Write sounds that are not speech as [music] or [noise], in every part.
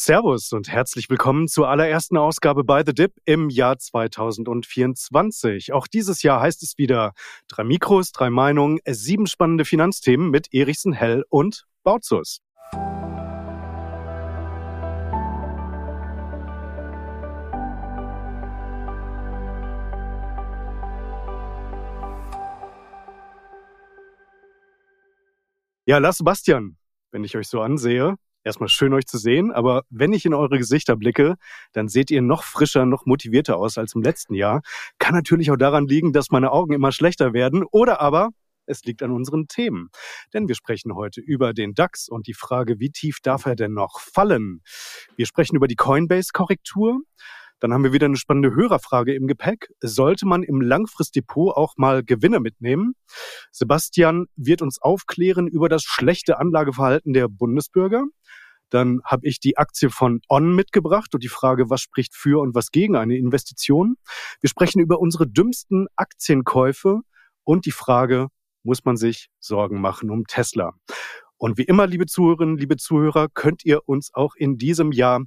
Servus und herzlich willkommen zur allerersten Ausgabe bei The Dip im Jahr 2024. Auch dieses Jahr heißt es wieder drei Mikros, drei Meinungen, sieben spannende Finanzthemen mit Erichsen Hell und Bautzus. Ja, Lars Sebastian, wenn ich euch so ansehe, Erstmal schön euch zu sehen, aber wenn ich in eure Gesichter blicke, dann seht ihr noch frischer, noch motivierter aus als im letzten Jahr. Kann natürlich auch daran liegen, dass meine Augen immer schlechter werden oder aber es liegt an unseren Themen. Denn wir sprechen heute über den DAX und die Frage, wie tief darf er denn noch fallen? Wir sprechen über die Coinbase-Korrektur. Dann haben wir wieder eine spannende Hörerfrage im Gepäck. Sollte man im Langfristdepot auch mal Gewinne mitnehmen? Sebastian wird uns aufklären über das schlechte Anlageverhalten der Bundesbürger. Dann habe ich die Aktie von On mitgebracht und die Frage, was spricht für und was gegen eine Investition. Wir sprechen über unsere dümmsten Aktienkäufe und die Frage, muss man sich Sorgen machen um Tesla? Und wie immer, liebe Zuhörerinnen, liebe Zuhörer, könnt ihr uns auch in diesem Jahr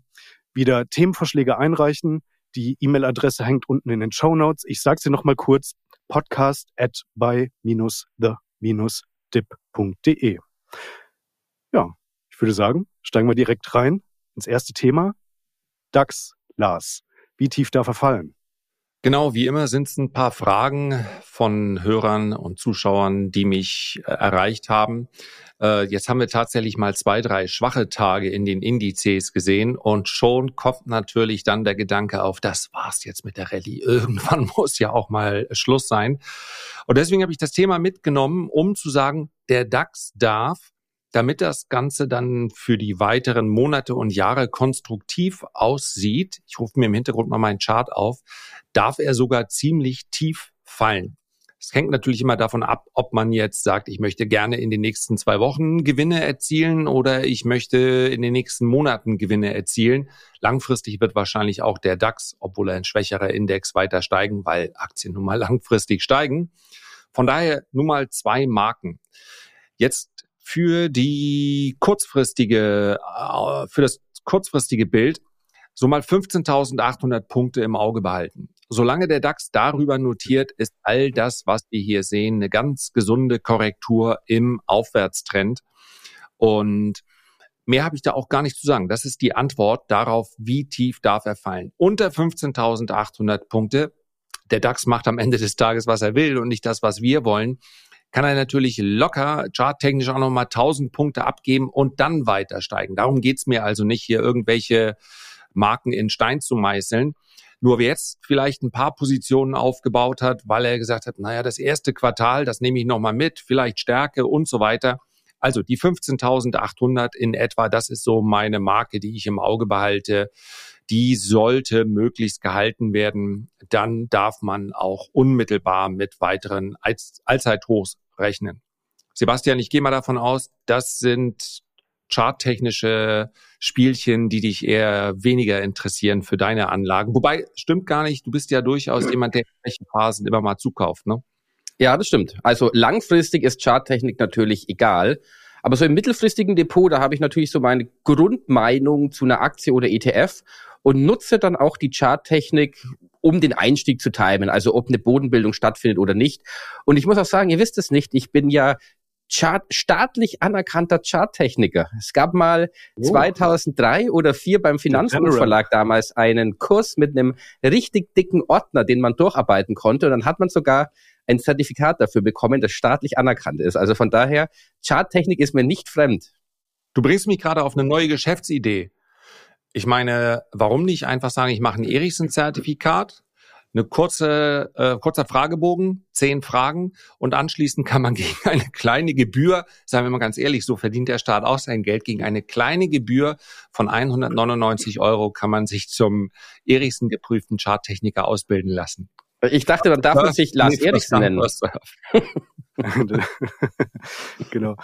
wieder Themenvorschläge einreichen. Die E-Mail-Adresse hängt unten in den Show Notes. Ich sage sie nochmal kurz. Podcast at by-the-dip.de. Ja, ich würde sagen, steigen wir direkt rein ins erste Thema. DAX, Lars. Wie tief darf er fallen? Genau, wie immer sind es ein paar Fragen von Hörern und Zuschauern, die mich äh, erreicht haben. Äh, jetzt haben wir tatsächlich mal zwei, drei schwache Tage in den Indizes gesehen und schon kommt natürlich dann der Gedanke auf, das war's jetzt mit der Rallye. [laughs] Irgendwann muss ja auch mal Schluss sein. Und deswegen habe ich das Thema mitgenommen, um zu sagen, der DAX darf damit das Ganze dann für die weiteren Monate und Jahre konstruktiv aussieht, ich rufe mir im Hintergrund mal meinen Chart auf, darf er sogar ziemlich tief fallen. Es hängt natürlich immer davon ab, ob man jetzt sagt, ich möchte gerne in den nächsten zwei Wochen Gewinne erzielen oder ich möchte in den nächsten Monaten Gewinne erzielen. Langfristig wird wahrscheinlich auch der DAX, obwohl er ein schwächerer Index, weiter steigen, weil Aktien nun mal [laughs] langfristig steigen. Von daher nun mal zwei Marken. Jetzt für die kurzfristige, äh, für das kurzfristige Bild so mal 15.800 Punkte im Auge behalten. Solange der DAX darüber notiert, ist all das, was wir hier sehen, eine ganz gesunde Korrektur im Aufwärtstrend. Und mehr habe ich da auch gar nicht zu sagen. Das ist die Antwort darauf, wie tief darf er fallen. Unter 15.800 Punkte. Der DAX macht am Ende des Tages, was er will und nicht das, was wir wollen kann er natürlich locker charttechnisch auch nochmal 1000 Punkte abgeben und dann weiter steigen. Darum geht's mir also nicht, hier irgendwelche Marken in Stein zu meißeln. Nur wer jetzt vielleicht ein paar Positionen aufgebaut hat, weil er gesagt hat, naja, das erste Quartal, das nehme ich nochmal mit, vielleicht Stärke und so weiter. Also die 15.800 in etwa, das ist so meine Marke, die ich im Auge behalte die sollte möglichst gehalten werden. Dann darf man auch unmittelbar mit weiteren Allzeithochs rechnen. Sebastian, ich gehe mal davon aus, das sind charttechnische Spielchen, die dich eher weniger interessieren für deine Anlagen. Wobei, stimmt gar nicht, du bist ja durchaus jemand, der in Phasen immer mal zukauft, ne? Ja, das stimmt. Also langfristig ist Charttechnik natürlich egal. Aber so im mittelfristigen Depot, da habe ich natürlich so meine Grundmeinung zu einer Aktie oder ETF und nutze dann auch die Charttechnik, um den Einstieg zu timen, also ob eine Bodenbildung stattfindet oder nicht. Und ich muss auch sagen, ihr wisst es nicht, ich bin ja Chart, staatlich anerkannter Charttechniker. Es gab mal oh. 2003 oder 4 beim Finanzbuchverlag damals einen Kurs mit einem richtig dicken Ordner, den man durcharbeiten konnte. Und dann hat man sogar ein Zertifikat dafür bekommen, das staatlich anerkannt ist. Also von daher, Charttechnik ist mir nicht fremd. Du bringst mich gerade auf eine neue Geschäftsidee. Ich meine, warum nicht einfach sagen, ich mache ein Erichsen-Zertifikat, eine kurze, äh, kurzer Fragebogen, zehn Fragen und anschließend kann man [laughs] gegen eine kleine Gebühr, sagen wir mal ganz ehrlich, so verdient der Staat auch sein Geld, gegen eine kleine Gebühr von 199 Euro kann man sich zum Erichsen geprüften Charttechniker ausbilden lassen. Ich dachte, dann darf man sich Lars Erichsen nennen. [laughs] [laughs] genau.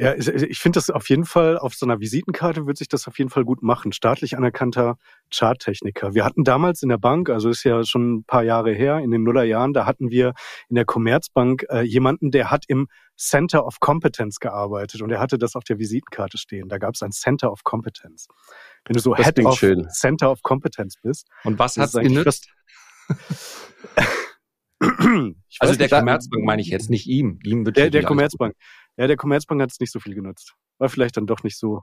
Ja, ich finde das auf jeden Fall, auf so einer Visitenkarte wird sich das auf jeden Fall gut machen. Staatlich anerkannter Charttechniker. Wir hatten damals in der Bank, also ist ja schon ein paar Jahre her, in den Nullerjahren, da hatten wir in der Commerzbank äh, jemanden, der hat im Center of Competence gearbeitet und er hatte das auf der Visitenkarte stehen. Da gab es ein Center of Competence. Wenn du so das Head of schön. Center of Competence bist. Und was hat's genützt? [laughs] also der Commerzbank meine ich jetzt nicht ihm. ihm wird der der Commerzbank. Ja, der Commerzbank hat es nicht so viel genutzt. War vielleicht dann doch nicht so.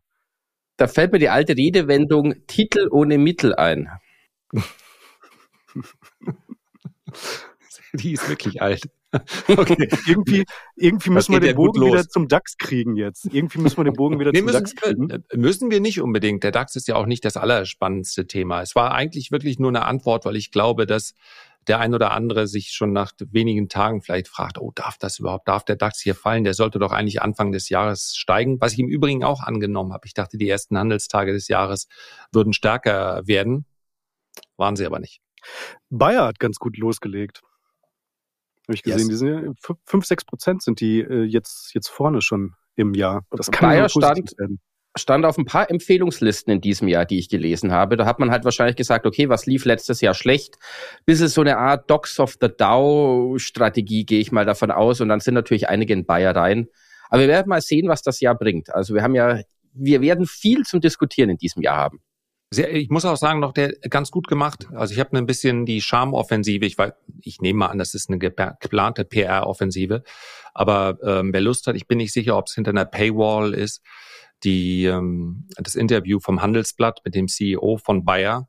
Da fällt mir die alte Redewendung Titel ohne Mittel ein. [laughs] die ist wirklich alt. Okay. irgendwie, irgendwie müssen wir den Bogen wieder zum DAX kriegen jetzt. Irgendwie müssen wir den Bogen wieder nee, zum müssen, DAX kriegen. Äh, müssen wir nicht unbedingt. Der DAX ist ja auch nicht das allerspannendste Thema. Es war eigentlich wirklich nur eine Antwort, weil ich glaube, dass der ein oder andere sich schon nach wenigen Tagen vielleicht fragt, oh, darf das überhaupt, darf der DAX hier fallen? Der sollte doch eigentlich Anfang des Jahres steigen, was ich im Übrigen auch angenommen habe. Ich dachte, die ersten Handelstage des Jahres würden stärker werden. Waren sie aber nicht. Bayer hat ganz gut losgelegt. Habe ich gesehen, yes. die sind 5, 6 Prozent sind die äh, jetzt, jetzt vorne schon im Jahr. Das kann Bayer stand, werden stand auf ein paar Empfehlungslisten in diesem Jahr, die ich gelesen habe. Da hat man halt wahrscheinlich gesagt, okay, was lief letztes Jahr schlecht? Bis es so eine Art Docs of the Dow Strategie, gehe ich mal davon aus. Und dann sind natürlich einige in Bayer rein. Aber wir werden mal sehen, was das Jahr bringt. Also wir haben ja, wir werden viel zum Diskutieren in diesem Jahr haben. Sehr, ich muss auch sagen, noch der ganz gut gemacht. Also ich habe ein bisschen die Charmoffensive. Ich, ich nehme mal an, das ist eine geplante PR-Offensive. Aber ähm, wer Lust hat, ich bin nicht sicher, ob es hinter einer Paywall ist die, ähm, das Interview vom Handelsblatt mit dem CEO von Bayer,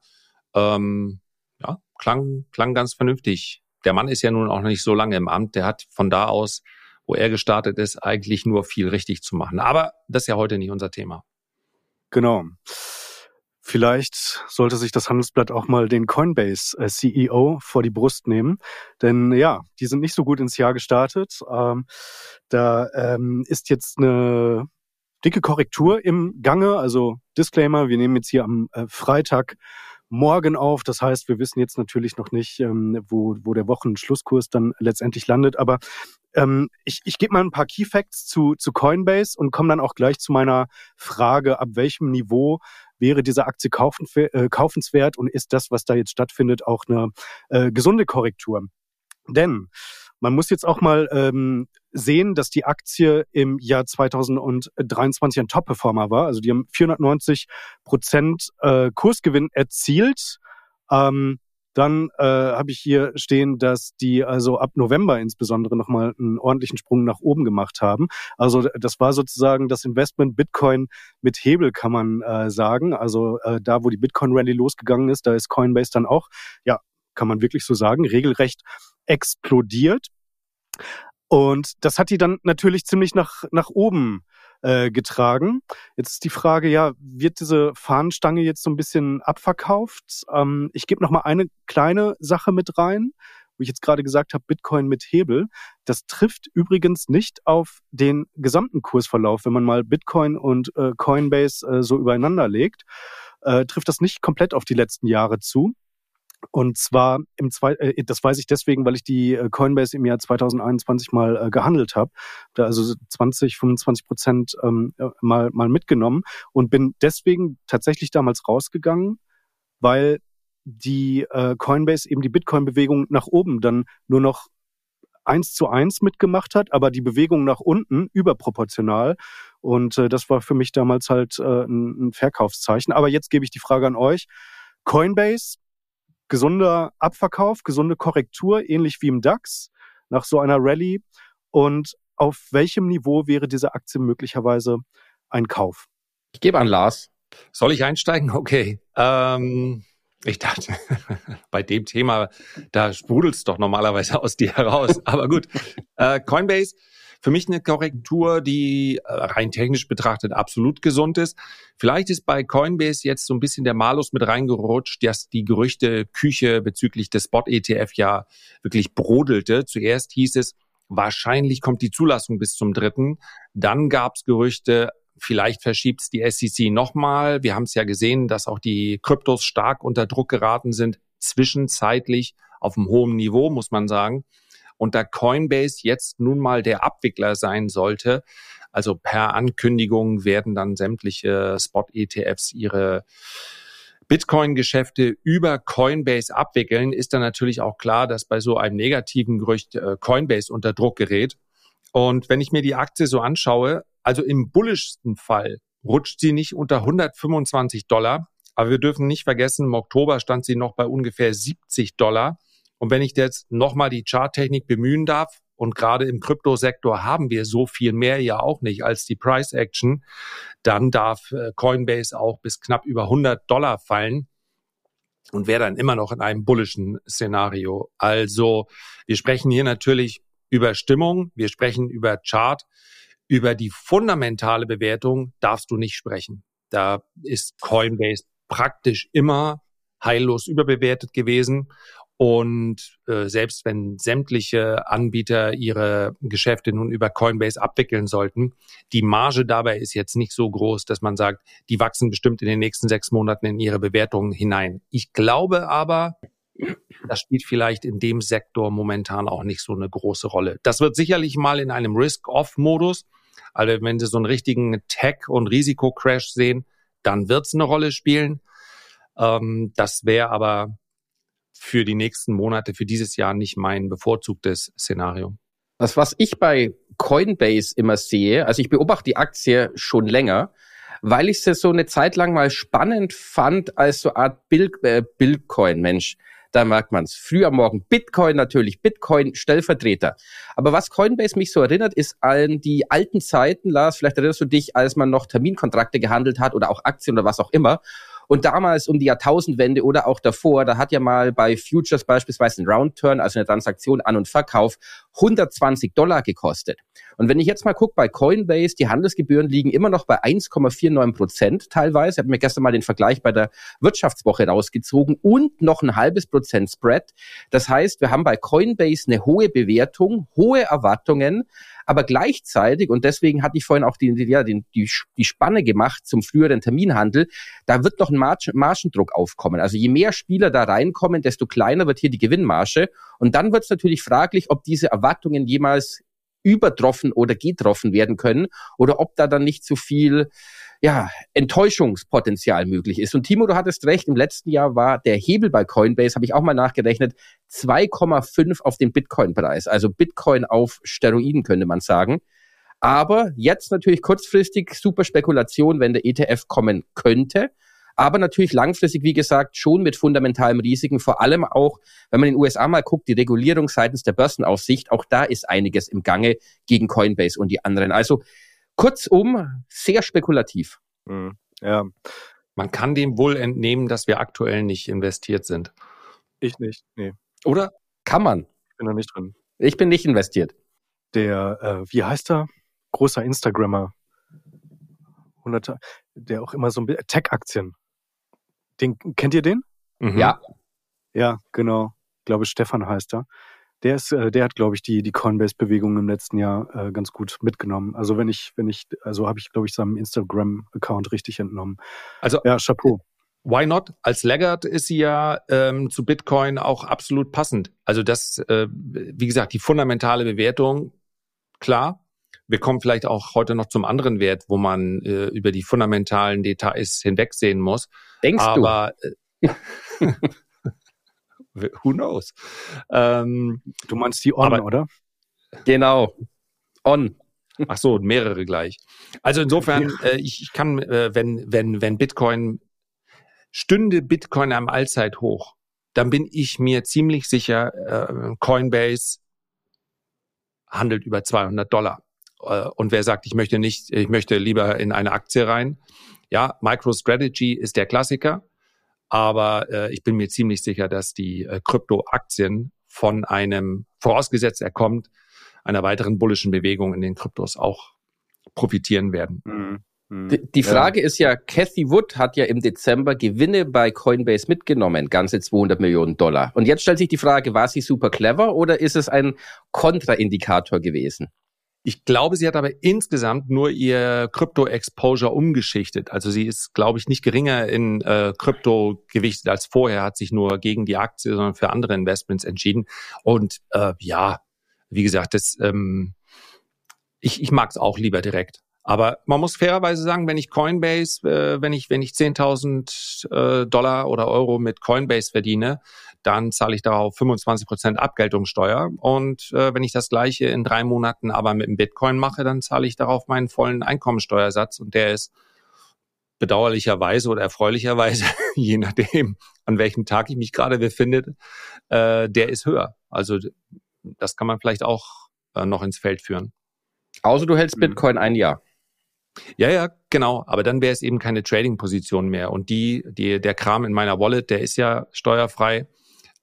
ähm, ja, klang, klang ganz vernünftig. Der Mann ist ja nun auch nicht so lange im Amt. Der hat von da aus, wo er gestartet ist, eigentlich nur viel richtig zu machen. Aber das ist ja heute nicht unser Thema. Genau. Vielleicht sollte sich das Handelsblatt auch mal den Coinbase äh, CEO vor die Brust nehmen. Denn ja, die sind nicht so gut ins Jahr gestartet. Ähm, da ähm, ist jetzt eine dicke Korrektur im Gange. Also Disclaimer, wir nehmen jetzt hier am äh, Freitag morgen auf. Das heißt, wir wissen jetzt natürlich noch nicht, ähm, wo, wo der Wochenschlusskurs dann letztendlich landet. Aber ähm, ich, ich gebe mal ein paar Key Facts zu, zu Coinbase und komme dann auch gleich zu meiner Frage, ab welchem Niveau wäre diese Aktie äh, kaufenswert und ist das, was da jetzt stattfindet, auch eine äh, gesunde Korrektur? Denn man muss jetzt auch mal ähm, sehen, dass die Aktie im Jahr 2023 ein Top-Performer war. Also die haben 490 Prozent äh, Kursgewinn erzielt. Ähm, dann äh, habe ich hier stehen, dass die also ab November insbesondere nochmal einen ordentlichen Sprung nach oben gemacht haben. Also das war sozusagen das Investment Bitcoin mit Hebel, kann man äh, sagen. Also äh, da, wo die Bitcoin-Rally losgegangen ist, da ist Coinbase dann auch, ja, kann man wirklich so sagen, regelrecht explodiert. Und das hat die dann natürlich ziemlich nach, nach oben äh, getragen. Jetzt ist die Frage, ja, wird diese Fahnenstange jetzt so ein bisschen abverkauft? Ähm, ich gebe noch mal eine kleine Sache mit rein, wo ich jetzt gerade gesagt habe, Bitcoin mit Hebel. Das trifft übrigens nicht auf den gesamten Kursverlauf. Wenn man mal Bitcoin und äh, Coinbase äh, so übereinander legt, äh, trifft das nicht komplett auf die letzten Jahre zu. Und zwar im zwei, äh, das weiß ich deswegen, weil ich die äh, Coinbase im Jahr 2021 mal äh, gehandelt habe, da also 20, 25 Prozent ähm, äh, mal mal mitgenommen und bin deswegen tatsächlich damals rausgegangen, weil die äh, Coinbase eben die Bitcoin-Bewegung nach oben dann nur noch eins zu eins mitgemacht hat, aber die Bewegung nach unten überproportional. Und äh, das war für mich damals halt äh, ein, ein Verkaufszeichen. Aber jetzt gebe ich die Frage an euch. Coinbase gesunder Abverkauf, gesunde Korrektur, ähnlich wie im DAX nach so einer Rallye. Und auf welchem Niveau wäre diese Aktie möglicherweise ein Kauf? Ich gebe an Lars. Soll ich einsteigen? Okay. Ähm, ich dachte, [laughs] bei dem Thema, da sprudelt es doch normalerweise aus dir heraus. Aber gut. Äh, Coinbase für mich eine Korrektur, die äh, rein technisch betrachtet absolut gesund ist. Vielleicht ist bei Coinbase jetzt so ein bisschen der Malus mit reingerutscht, dass die Gerüchte Küche bezüglich des Spot-ETF ja wirklich brodelte. Zuerst hieß es, wahrscheinlich kommt die Zulassung bis zum dritten. Dann gab es Gerüchte, vielleicht verschiebt es die SEC nochmal. Wir haben es ja gesehen, dass auch die Kryptos stark unter Druck geraten sind, zwischenzeitlich auf einem hohen Niveau, muss man sagen und da Coinbase jetzt nun mal der Abwickler sein sollte, Also per Ankündigung werden dann sämtliche Spot-ETFs ihre Bitcoin-Geschäfte über Coinbase abwickeln, ist dann natürlich auch klar, dass bei so einem negativen Gerücht äh, Coinbase unter Druck gerät. Und wenn ich mir die Aktie so anschaue, also im bullischsten Fall rutscht sie nicht unter 125 Dollar. Aber wir dürfen nicht vergessen, im Oktober stand sie noch bei ungefähr 70 Dollar. Und wenn ich jetzt nochmal die Charttechnik bemühen darf, und gerade im Kryptosektor haben wir so viel mehr ja auch nicht als die Price Action, dann darf äh, Coinbase auch bis knapp über 100 Dollar fallen und wäre dann immer noch in einem bullischen Szenario. Also wir sprechen hier natürlich über Stimmung, wir sprechen über Chart, über die fundamentale Bewertung darfst du nicht sprechen. Da ist Coinbase praktisch immer heillos überbewertet gewesen. Und äh, selbst wenn sämtliche Anbieter ihre Geschäfte nun über Coinbase abwickeln sollten, die Marge dabei ist jetzt nicht so groß, dass man sagt, die wachsen bestimmt in den nächsten sechs Monaten in ihre Bewertungen hinein. Ich glaube aber, das spielt vielleicht in dem Sektor momentan auch nicht so eine große Rolle. Das wird sicherlich mal in einem Risk-Off-Modus, also wenn Sie so einen richtigen Tech- und Risikocrash sehen, dann wird es eine Rolle spielen. Ähm, das wäre aber für die nächsten Monate, für dieses Jahr nicht mein bevorzugtes Szenario. Das, was ich bei Coinbase immer sehe, also ich beobachte die Aktie schon länger, weil ich sie so eine Zeit lang mal spannend fand als so Art Bill, äh, Billcoin, Mensch. Da merkt man's. Früh am Morgen Bitcoin natürlich, Bitcoin Stellvertreter. Aber was Coinbase mich so erinnert, ist an die alten Zeiten, Lars, vielleicht erinnerst du dich, als man noch Terminkontrakte gehandelt hat oder auch Aktien oder was auch immer. Und damals um die Jahrtausendwende oder auch davor, da hat ja mal bei Futures beispielsweise ein Roundturn, also eine Transaktion An- und Verkauf, 120 Dollar gekostet. Und wenn ich jetzt mal gucke bei Coinbase, die Handelsgebühren liegen immer noch bei 1,49 Prozent teilweise. Ich habe mir gestern mal den Vergleich bei der Wirtschaftswoche rausgezogen und noch ein halbes Prozent Spread. Das heißt, wir haben bei Coinbase eine hohe Bewertung, hohe Erwartungen, aber gleichzeitig, und deswegen hatte ich vorhin auch die, die, die, die Spanne gemacht zum früheren Terminhandel, da wird noch ein Margen, Margendruck aufkommen. Also je mehr Spieler da reinkommen, desto kleiner wird hier die Gewinnmarge. Und dann wird es natürlich fraglich, ob diese Erwartungen jemals übertroffen oder getroffen werden können oder ob da dann nicht zu viel ja, Enttäuschungspotenzial möglich ist. Und Timo, du hattest recht, im letzten Jahr war der Hebel bei Coinbase, habe ich auch mal nachgerechnet, 2,5 auf den Bitcoin-Preis. Also Bitcoin auf Steroiden, könnte man sagen. Aber jetzt natürlich kurzfristig super Spekulation, wenn der ETF kommen könnte. Aber natürlich langfristig, wie gesagt, schon mit fundamentalen Risiken. Vor allem auch, wenn man in den USA mal guckt, die Regulierung seitens der Börsenaufsicht, auch da ist einiges im Gange gegen Coinbase und die anderen. Also Kurzum, sehr spekulativ. Mhm. Ja. Man kann dem wohl entnehmen, dass wir aktuell nicht investiert sind. Ich nicht, nee. Oder? Kann man. Ich bin da nicht drin. Ich bin nicht investiert. Der, äh, wie heißt er? Großer Instagrammer. 100, der auch immer so ein Tech-Aktien. Den, kennt ihr den? Mhm. Ja. Ja, genau. Ich glaube, Stefan heißt er der ist, äh, der hat, glaube ich, die, die Coinbase-Bewegung im letzten Jahr äh, ganz gut mitgenommen. Also wenn ich, wenn ich, also habe ich, glaube ich, seinem Instagram-Account richtig entnommen. Also ja, Chapeau. Why not? Als Laggard ist sie ja ähm, zu Bitcoin auch absolut passend. Also das, äh, wie gesagt, die fundamentale Bewertung, klar. Wir kommen vielleicht auch heute noch zum anderen Wert, wo man äh, über die fundamentalen Details hinwegsehen muss. Denkst Aber, du? Äh, [laughs] Who knows? Ähm, du meinst die On, aber, oder? Genau. On. Ach so, mehrere gleich. Also insofern, äh, ich, ich kann, äh, wenn, wenn, wenn Bitcoin stünde Bitcoin am Allzeithoch, dann bin ich mir ziemlich sicher, äh, Coinbase handelt über 200 Dollar. Äh, und wer sagt, ich möchte nicht, ich möchte lieber in eine Aktie rein, ja, MicroStrategy ist der Klassiker. Aber äh, ich bin mir ziemlich sicher, dass die äh, Kryptoaktien von einem, vorausgesetzt er kommt, einer weiteren bullischen Bewegung in den Kryptos auch profitieren werden. Mhm. mhm. Die, die Frage ja. ist ja, Cathy Wood hat ja im Dezember Gewinne bei Coinbase mitgenommen, ganze 200 Millionen Dollar. Und jetzt stellt sich die Frage, war sie super clever oder ist es ein Kontraindikator gewesen? Ich glaube, sie hat aber insgesamt nur ihr Krypto-Exposure umgeschichtet. Also sie ist, glaube ich, nicht geringer in äh, Krypto gewichtet als vorher, hat sich nur gegen die Aktie, sondern für andere Investments entschieden. Und äh, ja, wie gesagt, das, ähm, ich, ich mag es auch lieber direkt. Aber man muss fairerweise sagen, wenn ich Coinbase, äh, wenn ich wenn ich 10.000 äh, Dollar oder Euro mit Coinbase verdiene, dann zahle ich darauf 25 Prozent Abgeltungssteuer. Und äh, wenn ich das gleiche in drei Monaten aber mit dem Bitcoin mache, dann zahle ich darauf meinen vollen Einkommensteuersatz und der ist bedauerlicherweise oder erfreulicherweise, [laughs] je nachdem, an welchem Tag ich mich gerade befinde, äh, der ist höher. Also das kann man vielleicht auch äh, noch ins Feld führen. Außer du hältst mhm. Bitcoin ein Jahr. Ja, ja, genau. Aber dann wäre es eben keine Trading-Position mehr. Und die, die, der Kram in meiner Wallet, der ist ja steuerfrei.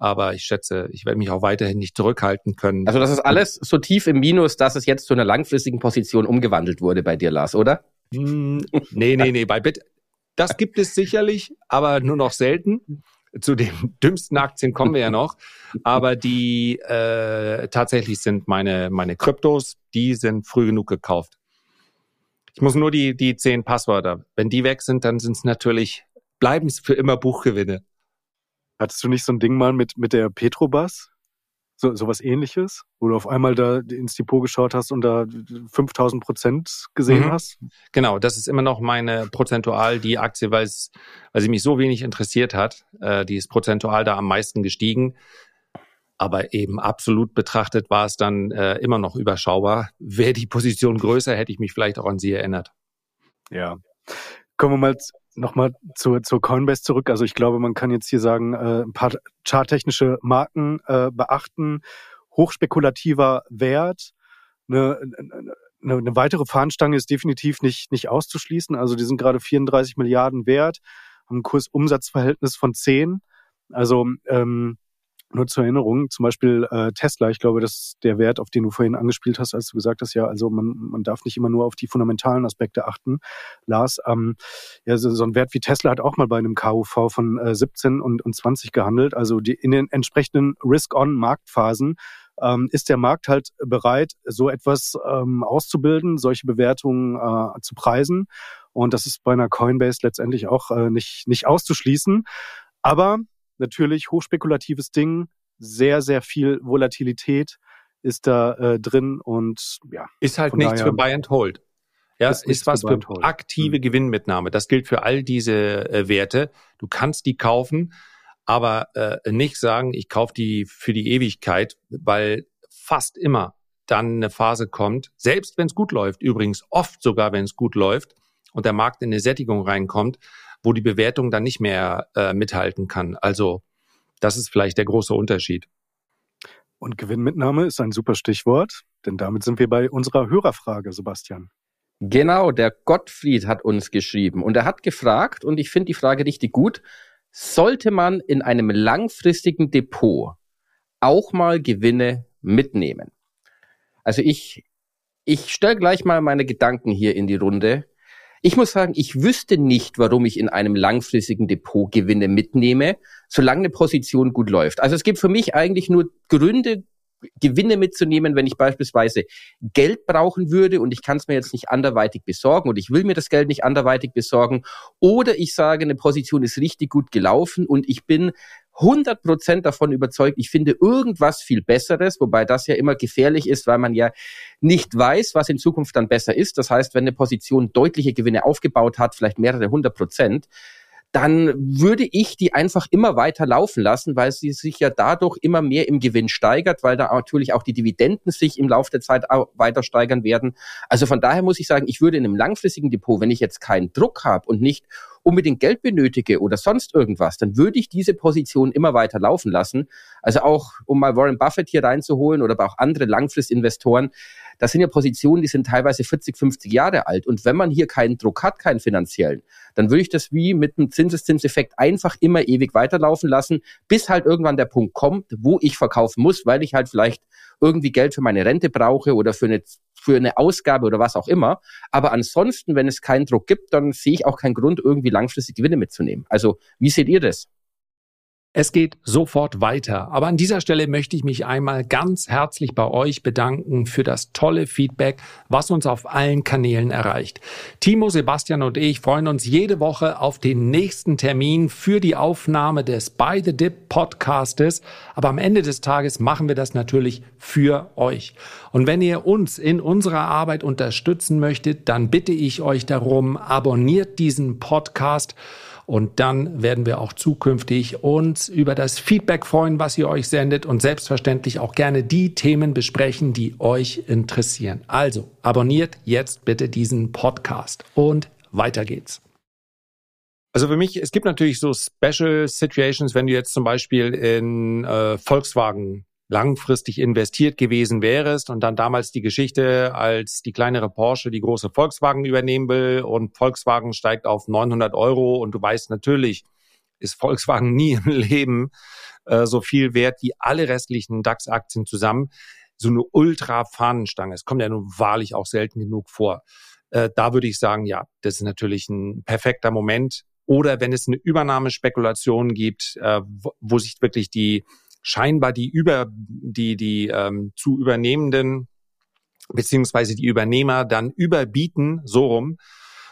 Aber ich schätze, ich werde mich auch weiterhin nicht zurückhalten können. Also das ist alles so tief im Minus, dass es jetzt zu einer langfristigen Position umgewandelt wurde bei dir, Lars, oder? Hm, nee, nee, nee. Bei Bit, das gibt es sicherlich, aber nur noch selten. Zu den [laughs] dümmsten Aktien kommen wir ja noch. Aber die äh, tatsächlich sind meine, meine Kryptos, die sind früh genug gekauft. Ich muss nur die, die zehn Passwörter. Wenn die weg sind, dann sind es natürlich, bleiben es für immer Buchgewinne. Hattest du nicht so ein Ding mal mit, mit der Petrobas? So, so was ähnliches, wo du auf einmal da ins Depot geschaut hast und da 5000 Prozent gesehen mhm. hast? Genau, das ist immer noch meine prozentual die Aktie, weil es, weil sie mich so wenig interessiert hat. Äh, die ist prozentual da am meisten gestiegen. Aber eben absolut betrachtet war es dann äh, immer noch überschaubar. Wäre die Position größer, hätte ich mich vielleicht auch an sie erinnert. Ja. Kommen wir mal nochmal zur, zur Coinbase zurück. Also ich glaube, man kann jetzt hier sagen, äh, ein paar charttechnische Marken äh, beachten. Hochspekulativer Wert. Eine, eine, eine weitere Fahnenstange ist definitiv nicht, nicht auszuschließen. Also die sind gerade 34 Milliarden wert, haben ein Kursumsatzverhältnis von 10. Also ähm, nur zur Erinnerung, zum Beispiel äh, Tesla, ich glaube, das ist der Wert, auf den du vorhin angespielt hast, als du gesagt hast, ja, also man, man darf nicht immer nur auf die fundamentalen Aspekte achten. Lars, ähm, ja, so, so ein Wert wie Tesla hat auch mal bei einem KUV von äh, 17 und, und 20 gehandelt. Also die, in den entsprechenden Risk-on-Marktphasen ähm, ist der Markt halt bereit, so etwas ähm, auszubilden, solche Bewertungen äh, zu preisen. Und das ist bei einer Coinbase letztendlich auch äh, nicht, nicht auszuschließen. Aber natürlich hochspekulatives Ding, sehr, sehr viel Volatilität ist da äh, drin und ja. Ist halt nichts daher, für Buy and Hold. Ja, ist, ist was für, aktive mhm. Gewinnmitnahme. Das gilt für all diese äh, Werte. Du kannst die kaufen, aber äh, nicht sagen, ich kaufe die für die Ewigkeit, weil fast immer dann eine Phase kommt, selbst wenn es gut läuft, übrigens oft sogar, wenn es gut läuft und der Markt in eine Sättigung reinkommt, wo die Bewertung dann nicht mehr äh, mithalten kann. Also das ist vielleicht der große Unterschied. Und Gewinnmitnahme ist ein super Stichwort, denn damit sind wir bei unserer Hörerfrage, Sebastian. Genau, der Gottfried hat uns geschrieben und er hat gefragt, und ich finde die Frage richtig gut, sollte man in einem langfristigen Depot auch mal Gewinne mitnehmen? Also ich, ich stelle gleich mal meine Gedanken hier in die Runde. Ich muss sagen, ich wüsste nicht, warum ich in einem langfristigen Depot Gewinne mitnehme, solange eine Position gut läuft. Also es gibt für mich eigentlich nur Gründe, Gewinne mitzunehmen, wenn ich beispielsweise Geld brauchen würde und ich kann es mir jetzt nicht anderweitig besorgen und ich will mir das Geld nicht anderweitig besorgen oder ich sage, eine Position ist richtig gut gelaufen und ich bin 100 Prozent davon überzeugt, ich finde irgendwas viel Besseres, wobei das ja immer gefährlich ist, weil man ja nicht weiß, was in Zukunft dann besser ist. Das heißt, wenn eine Position deutliche Gewinne aufgebaut hat, vielleicht mehrere hundert Prozent, dann würde ich die einfach immer weiter laufen lassen, weil sie sich ja dadurch immer mehr im Gewinn steigert, weil da natürlich auch die Dividenden sich im Laufe der Zeit weiter steigern werden. Also von daher muss ich sagen, ich würde in einem langfristigen Depot, wenn ich jetzt keinen Druck habe und nicht unbedingt Geld benötige oder sonst irgendwas, dann würde ich diese Position immer weiter laufen lassen. Also auch, um mal Warren Buffett hier reinzuholen oder auch andere Langfristinvestoren, das sind ja Positionen, die sind teilweise 40, 50 Jahre alt. Und wenn man hier keinen Druck hat, keinen finanziellen, dann würde ich das wie mit einem Zinseszinseffekt einfach immer ewig weiterlaufen lassen, bis halt irgendwann der Punkt kommt, wo ich verkaufen muss, weil ich halt vielleicht irgendwie Geld für meine Rente brauche oder für eine für eine Ausgabe oder was auch immer. Aber ansonsten, wenn es keinen Druck gibt, dann sehe ich auch keinen Grund, irgendwie langfristig Gewinne mitzunehmen. Also, wie seht ihr das? Es geht sofort weiter. Aber an dieser Stelle möchte ich mich einmal ganz herzlich bei euch bedanken für das tolle Feedback, was uns auf allen Kanälen erreicht. Timo, Sebastian und ich freuen uns jede Woche auf den nächsten Termin für die Aufnahme des By the Dip Podcastes. Aber am Ende des Tages machen wir das natürlich für euch. Und wenn ihr uns in unserer Arbeit unterstützen möchtet, dann bitte ich euch darum, abonniert diesen Podcast und dann werden wir auch zukünftig uns über das Feedback freuen, was ihr euch sendet und selbstverständlich auch gerne die Themen besprechen, die euch interessieren. Also abonniert jetzt bitte diesen Podcast und weiter geht's. Also für mich, es gibt natürlich so Special Situations, wenn du jetzt zum Beispiel in äh, Volkswagen langfristig investiert gewesen wärst und dann damals die Geschichte, als die kleinere Porsche die große Volkswagen übernehmen will und Volkswagen steigt auf 900 Euro und du weißt natürlich, ist Volkswagen [laughs] nie im Leben äh, so viel wert wie alle restlichen DAX-Aktien zusammen. So eine Ultra-Fahnenstange. Es kommt ja nun wahrlich auch selten genug vor. Äh, da würde ich sagen, ja, das ist natürlich ein perfekter Moment. Oder wenn es eine Übernahmespekulation gibt, äh, wo, wo sich wirklich die scheinbar die über die die ähm, zu übernehmenden beziehungsweise die Übernehmer dann überbieten so rum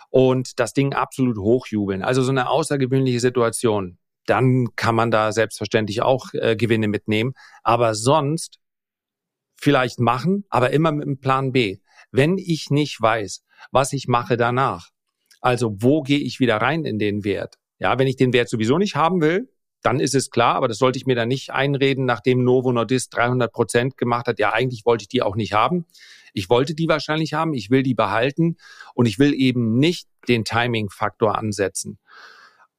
und das Ding absolut hochjubeln. Also so eine außergewöhnliche Situation. Dann kann man da selbstverständlich auch äh, Gewinne mitnehmen, aber sonst vielleicht machen, aber immer mit einem Plan B. Wenn ich nicht weiß, was ich mache danach, also wo gehe ich wieder rein in den Wert? Ja, wenn ich den Wert sowieso nicht haben will, dann ist es klar, aber das sollte ich mir dann nicht einreden, nachdem Novo Nordisk 300 Prozent gemacht hat. Ja, eigentlich wollte ich die auch nicht haben. Ich wollte die wahrscheinlich haben, ich will die behalten und ich will eben nicht den Timing-Faktor ansetzen.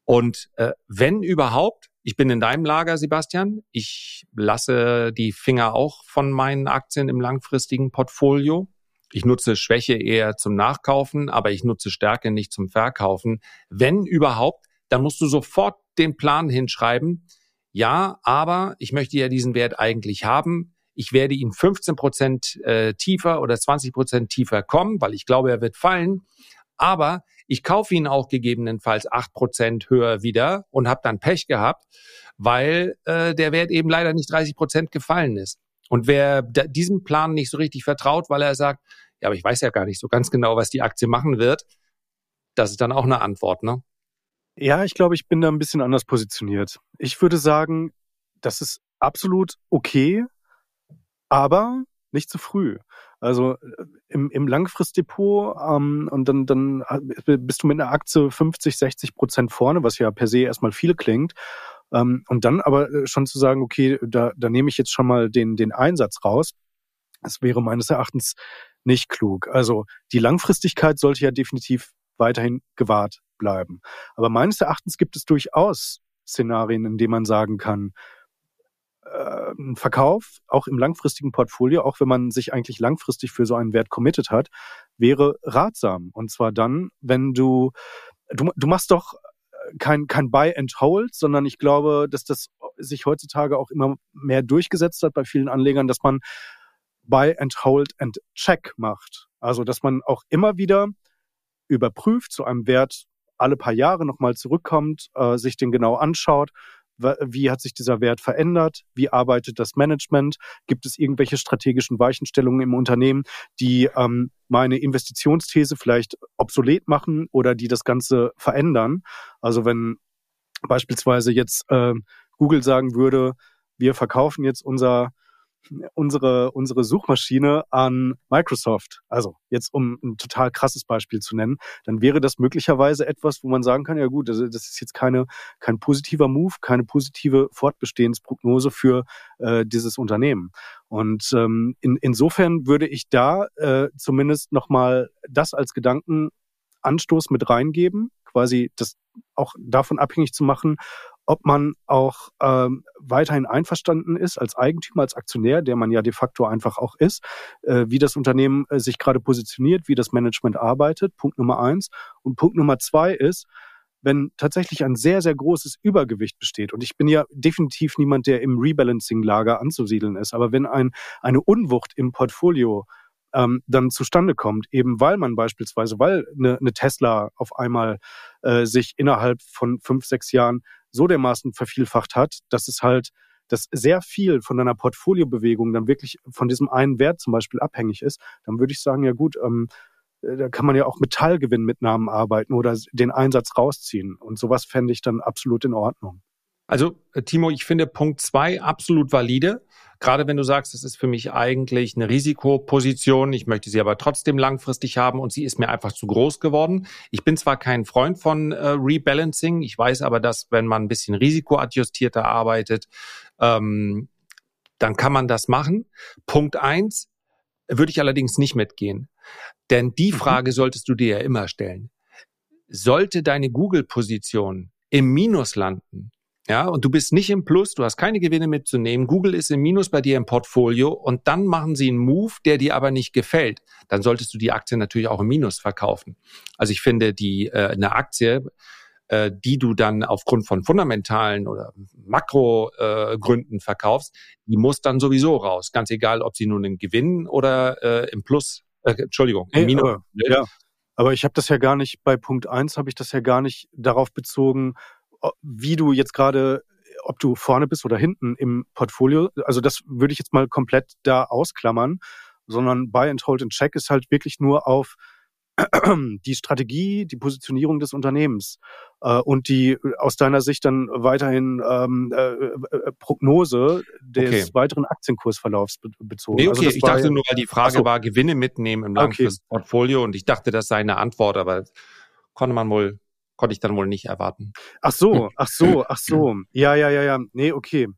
Und äh, wenn überhaupt, ich bin in deinem Lager, Sebastian, ich lasse die Finger auch von meinen Aktien im langfristigen Portfolio. Ich nutze Schwäche eher zum Nachkaufen, aber ich nutze Stärke nicht zum Verkaufen. Wenn überhaupt, dann musst du sofort den Plan hinschreiben. Ja, aber ich möchte ja diesen Wert eigentlich haben. Ich werde ihn 15 Prozent äh, tiefer oder 20 Prozent tiefer kommen, weil ich glaube, er wird fallen. Aber ich kaufe ihn auch gegebenenfalls 8 Prozent höher wieder und habe dann Pech gehabt, weil äh, der Wert eben leider nicht 30 Prozent gefallen ist. Und wer diesem Plan nicht so richtig vertraut, weil er sagt, ja, aber ich weiß ja gar nicht so ganz genau, was die Aktie machen wird, das ist dann auch eine Antwort, ne? Ja, ich glaube, ich bin da ein bisschen anders positioniert. Ich würde sagen, das ist absolut okay, aber nicht zu früh. Also äh, im, im Langfristdepot ähm, und dann, dann äh, bist du mit einer Aktie 50, 60 Prozent vorne, was ja per se erstmal viel klingt. Ähm, und dann aber äh, schon zu sagen, okay, da, da nehme ich jetzt schon mal den, den Einsatz raus. Das wäre meines Erachtens nicht klug. Also die Langfristigkeit sollte ja definitiv weiterhin gewahrt bleiben. Aber meines Erachtens gibt es durchaus Szenarien, in denen man sagen kann, äh, ein Verkauf, auch im langfristigen Portfolio, auch wenn man sich eigentlich langfristig für so einen Wert committed hat, wäre ratsam. Und zwar dann, wenn du, du, du machst doch kein, kein Buy and Hold, sondern ich glaube, dass das sich heutzutage auch immer mehr durchgesetzt hat bei vielen Anlegern, dass man Buy and Hold and Check macht. Also, dass man auch immer wieder überprüft zu einem Wert, alle paar Jahre nochmal zurückkommt, äh, sich den genau anschaut. Wie hat sich dieser Wert verändert? Wie arbeitet das Management? Gibt es irgendwelche strategischen Weichenstellungen im Unternehmen, die ähm, meine Investitionsthese vielleicht obsolet machen oder die das Ganze verändern? Also wenn beispielsweise jetzt äh, Google sagen würde, wir verkaufen jetzt unser unsere, unsere Suchmaschine an Microsoft, also jetzt um ein total krasses Beispiel zu nennen, dann wäre das möglicherweise etwas, wo man sagen kann, ja gut, das, das ist jetzt keine, kein positiver Move, keine positive Fortbestehensprognose für äh, dieses Unternehmen. Und ähm, in, insofern würde ich da äh, zumindest nochmal das als Gedankenanstoß mit reingeben, quasi das auch davon abhängig zu machen, ob man auch ähm, weiterhin einverstanden ist als Eigentümer, als Aktionär, der man ja de facto einfach auch ist, äh, wie das Unternehmen äh, sich gerade positioniert, wie das Management arbeitet. Punkt Nummer eins. Und Punkt Nummer zwei ist, wenn tatsächlich ein sehr, sehr großes Übergewicht besteht, und ich bin ja definitiv niemand, der im Rebalancing-Lager anzusiedeln ist, aber wenn ein, eine Unwucht im Portfolio ähm, dann zustande kommt, eben weil man beispielsweise, weil eine, eine Tesla auf einmal äh, sich innerhalb von fünf, sechs Jahren so dermaßen vervielfacht hat, dass es halt, dass sehr viel von deiner Portfoliobewegung dann wirklich von diesem einen Wert zum Beispiel abhängig ist, dann würde ich sagen, ja gut, ähm, äh, da kann man ja auch Metallgewinnmitnahmen arbeiten oder den Einsatz rausziehen. Und sowas fände ich dann absolut in Ordnung. Also, äh, Timo, ich finde Punkt zwei absolut valide. Gerade wenn du sagst, das ist für mich eigentlich eine Risikoposition, ich möchte sie aber trotzdem langfristig haben und sie ist mir einfach zu groß geworden. Ich bin zwar kein Freund von äh, Rebalancing, ich weiß aber, dass wenn man ein bisschen risikoadjustierter arbeitet, ähm, dann kann man das machen. Punkt eins würde ich allerdings nicht mitgehen. Denn die mhm. Frage solltest du dir ja immer stellen. Sollte deine Google-Position im Minus landen, ja, und du bist nicht im Plus, du hast keine Gewinne mitzunehmen, Google ist im Minus bei dir im Portfolio und dann machen sie einen Move, der dir aber nicht gefällt, dann solltest du die Aktie natürlich auch im Minus verkaufen. Also ich finde, die äh, eine Aktie, äh, die du dann aufgrund von fundamentalen oder Makrogründen äh, verkaufst, die muss dann sowieso raus, ganz egal, ob sie nun im Gewinn oder äh, im Plus, äh, Entschuldigung, im hey, Minus. Aber, ja. Aber ich habe das ja gar nicht, bei Punkt eins habe ich das ja gar nicht darauf bezogen, wie du jetzt gerade, ob du vorne bist oder hinten im Portfolio, also das würde ich jetzt mal komplett da ausklammern, sondern Buy and Hold and Check ist halt wirklich nur auf [clears throat] die Strategie, die Positionierung des Unternehmens äh, und die aus deiner Sicht dann weiterhin ähm, äh, äh, Prognose des okay. weiteren Aktienkursverlaufs be bezogen. Nee, okay, also ich dachte nur, weil die Frage so. war, Gewinne mitnehmen im langfristigen okay. Portfolio und ich dachte, das sei eine Antwort, aber konnte man wohl konnte ich dann wohl nicht erwarten. Ach so, ach so, ach so. Ja, ja, ja, ja. Nee, okay.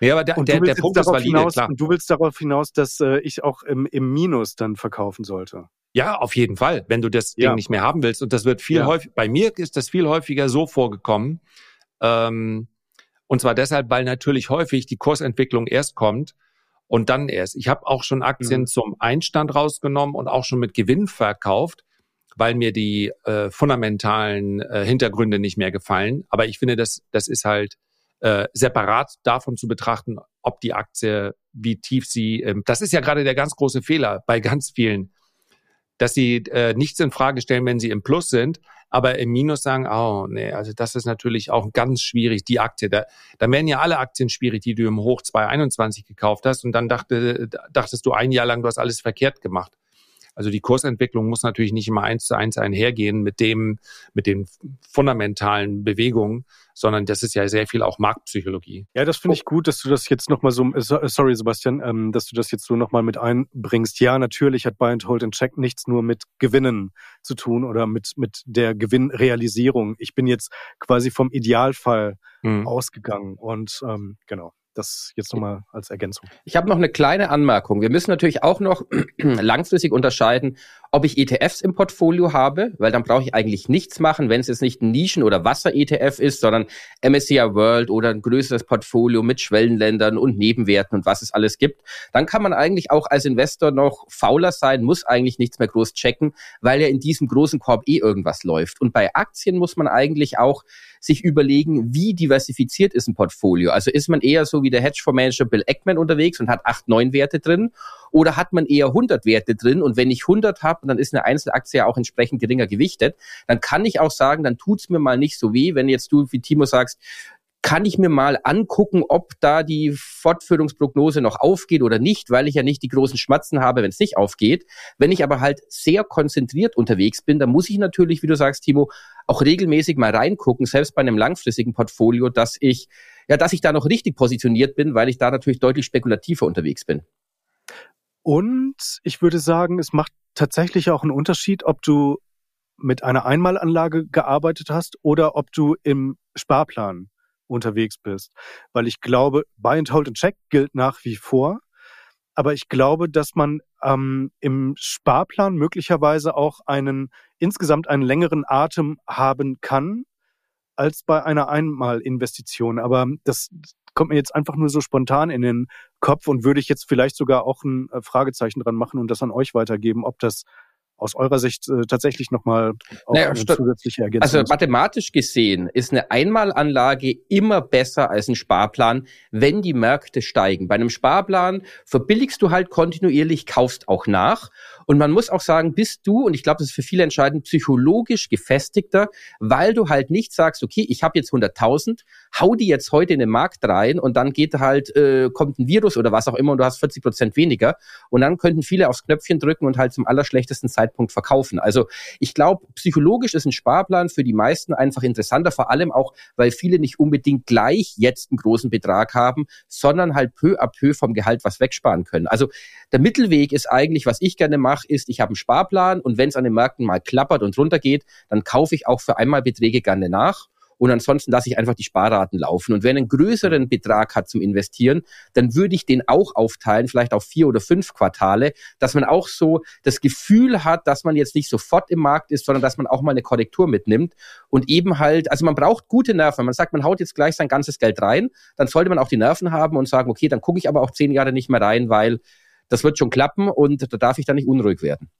Nee, aber der, und der, der Punkt ist valide, hinaus, klar. Und du willst darauf hinaus, dass äh, ich auch im, im Minus dann verkaufen sollte. Ja, auf jeden Fall, wenn du das ja. Ding nicht mehr haben willst. Und das wird viel ja. häufig, bei mir ist das viel häufiger so vorgekommen. Ähm, und zwar deshalb, weil natürlich häufig die Kursentwicklung erst kommt und dann erst. Ich habe auch schon Aktien mhm. zum Einstand rausgenommen und auch schon mit Gewinn verkauft weil mir die äh, fundamentalen äh, Hintergründe nicht mehr gefallen. Aber ich finde, das, das ist halt äh, separat davon zu betrachten, ob die Aktie, wie tief sie, ähm, das ist ja gerade der ganz große Fehler bei ganz vielen, dass sie äh, nichts in Frage stellen, wenn sie im Plus sind, aber im Minus sagen, oh nee, also das ist natürlich auch ganz schwierig, die Aktie. Da, da werden ja alle Aktien schwierig, die du im Hoch 221 gekauft hast und dann dachte, dachtest du ein Jahr lang, du hast alles verkehrt gemacht. Also die Kursentwicklung muss natürlich nicht immer eins zu eins einhergehen mit dem, mit den fundamentalen Bewegungen, sondern das ist ja sehr viel auch Marktpsychologie. Ja, das finde ich gut, dass du das jetzt nochmal so, äh, sorry Sebastian, ähm, dass du das jetzt so nochmal mit einbringst. Ja, natürlich hat Buy and Hold and Check nichts nur mit Gewinnen zu tun oder mit, mit der Gewinnrealisierung. Ich bin jetzt quasi vom Idealfall mhm. ausgegangen und ähm, genau. Das jetzt nochmal als Ergänzung. Ich habe noch eine kleine Anmerkung. Wir müssen natürlich auch noch [clears throat] langfristig unterscheiden, ob ich ETFs im Portfolio habe, weil dann brauche ich eigentlich nichts machen, wenn es jetzt nicht ein Nischen- oder Wasser-ETF ist, sondern MSCI World oder ein größeres Portfolio mit Schwellenländern und Nebenwerten und was es alles gibt. Dann kann man eigentlich auch als Investor noch fauler sein, muss eigentlich nichts mehr groß checken, weil ja in diesem großen Korb eh irgendwas läuft. Und bei Aktien muss man eigentlich auch sich überlegen, wie diversifiziert ist ein Portfolio. Also ist man eher so wie der Hedgefondsmanager Bill Eckman unterwegs und hat acht, neun Werte drin. Oder hat man eher 100 Werte drin? Und wenn ich 100 habe, dann ist eine Einzelaktie ja auch entsprechend geringer gewichtet, dann kann ich auch sagen, dann tut's mir mal nicht so weh, wenn jetzt du, wie Timo sagst, kann ich mir mal angucken, ob da die Fortführungsprognose noch aufgeht oder nicht, weil ich ja nicht die großen Schmatzen habe, wenn es nicht aufgeht. Wenn ich aber halt sehr konzentriert unterwegs bin, dann muss ich natürlich, wie du sagst, Timo, auch regelmäßig mal reingucken, selbst bei einem langfristigen Portfolio, dass ich, ja, dass ich da noch richtig positioniert bin, weil ich da natürlich deutlich spekulativer unterwegs bin. Und ich würde sagen, es macht tatsächlich auch einen Unterschied, ob du mit einer Einmalanlage gearbeitet hast oder ob du im Sparplan unterwegs bist. Weil ich glaube, Buy and Hold and Check gilt nach wie vor. Aber ich glaube, dass man ähm, im Sparplan möglicherweise auch einen insgesamt einen längeren Atem haben kann als bei einer Einmalinvestition. Aber das kommt mir jetzt einfach nur so spontan in den Kopf und würde ich jetzt vielleicht sogar auch ein äh, Fragezeichen dran machen und das an euch weitergeben, ob das aus eurer Sicht äh, tatsächlich nochmal naja, zusätzliche Ergänzung? Also mathematisch gesehen ist eine Einmalanlage immer besser als ein Sparplan, wenn die Märkte steigen. Bei einem Sparplan verbilligst du halt kontinuierlich, kaufst auch nach und man muss auch sagen, bist du, und ich glaube, das ist für viele entscheidend, psychologisch gefestigter, weil du halt nicht sagst, okay, ich habe jetzt 100.000, hau die jetzt heute in den Markt rein und dann geht halt, äh, kommt ein Virus oder was auch immer und du hast 40 Prozent weniger. Und dann könnten viele aufs Knöpfchen drücken und halt zum allerschlechtesten Zeitpunkt verkaufen. Also ich glaube, psychologisch ist ein Sparplan für die meisten einfach interessanter, vor allem auch, weil viele nicht unbedingt gleich jetzt einen großen Betrag haben, sondern halt peu à peu vom Gehalt was wegsparen können. Also der Mittelweg ist eigentlich, was ich gerne mache, ist, ich habe einen Sparplan und wenn es an den Märkten mal klappert und runtergeht, dann kaufe ich auch für einmal Beträge gerne nach. Und ansonsten lasse ich einfach die Sparraten laufen. Und wenn einen größeren Betrag hat zum Investieren, dann würde ich den auch aufteilen, vielleicht auf vier oder fünf Quartale, dass man auch so das Gefühl hat, dass man jetzt nicht sofort im Markt ist, sondern dass man auch mal eine Korrektur mitnimmt. Und eben halt, also man braucht gute Nerven. Man sagt, man haut jetzt gleich sein ganzes Geld rein, dann sollte man auch die Nerven haben und sagen, okay, dann gucke ich aber auch zehn Jahre nicht mehr rein, weil das wird schon klappen und da darf ich dann nicht unruhig werden.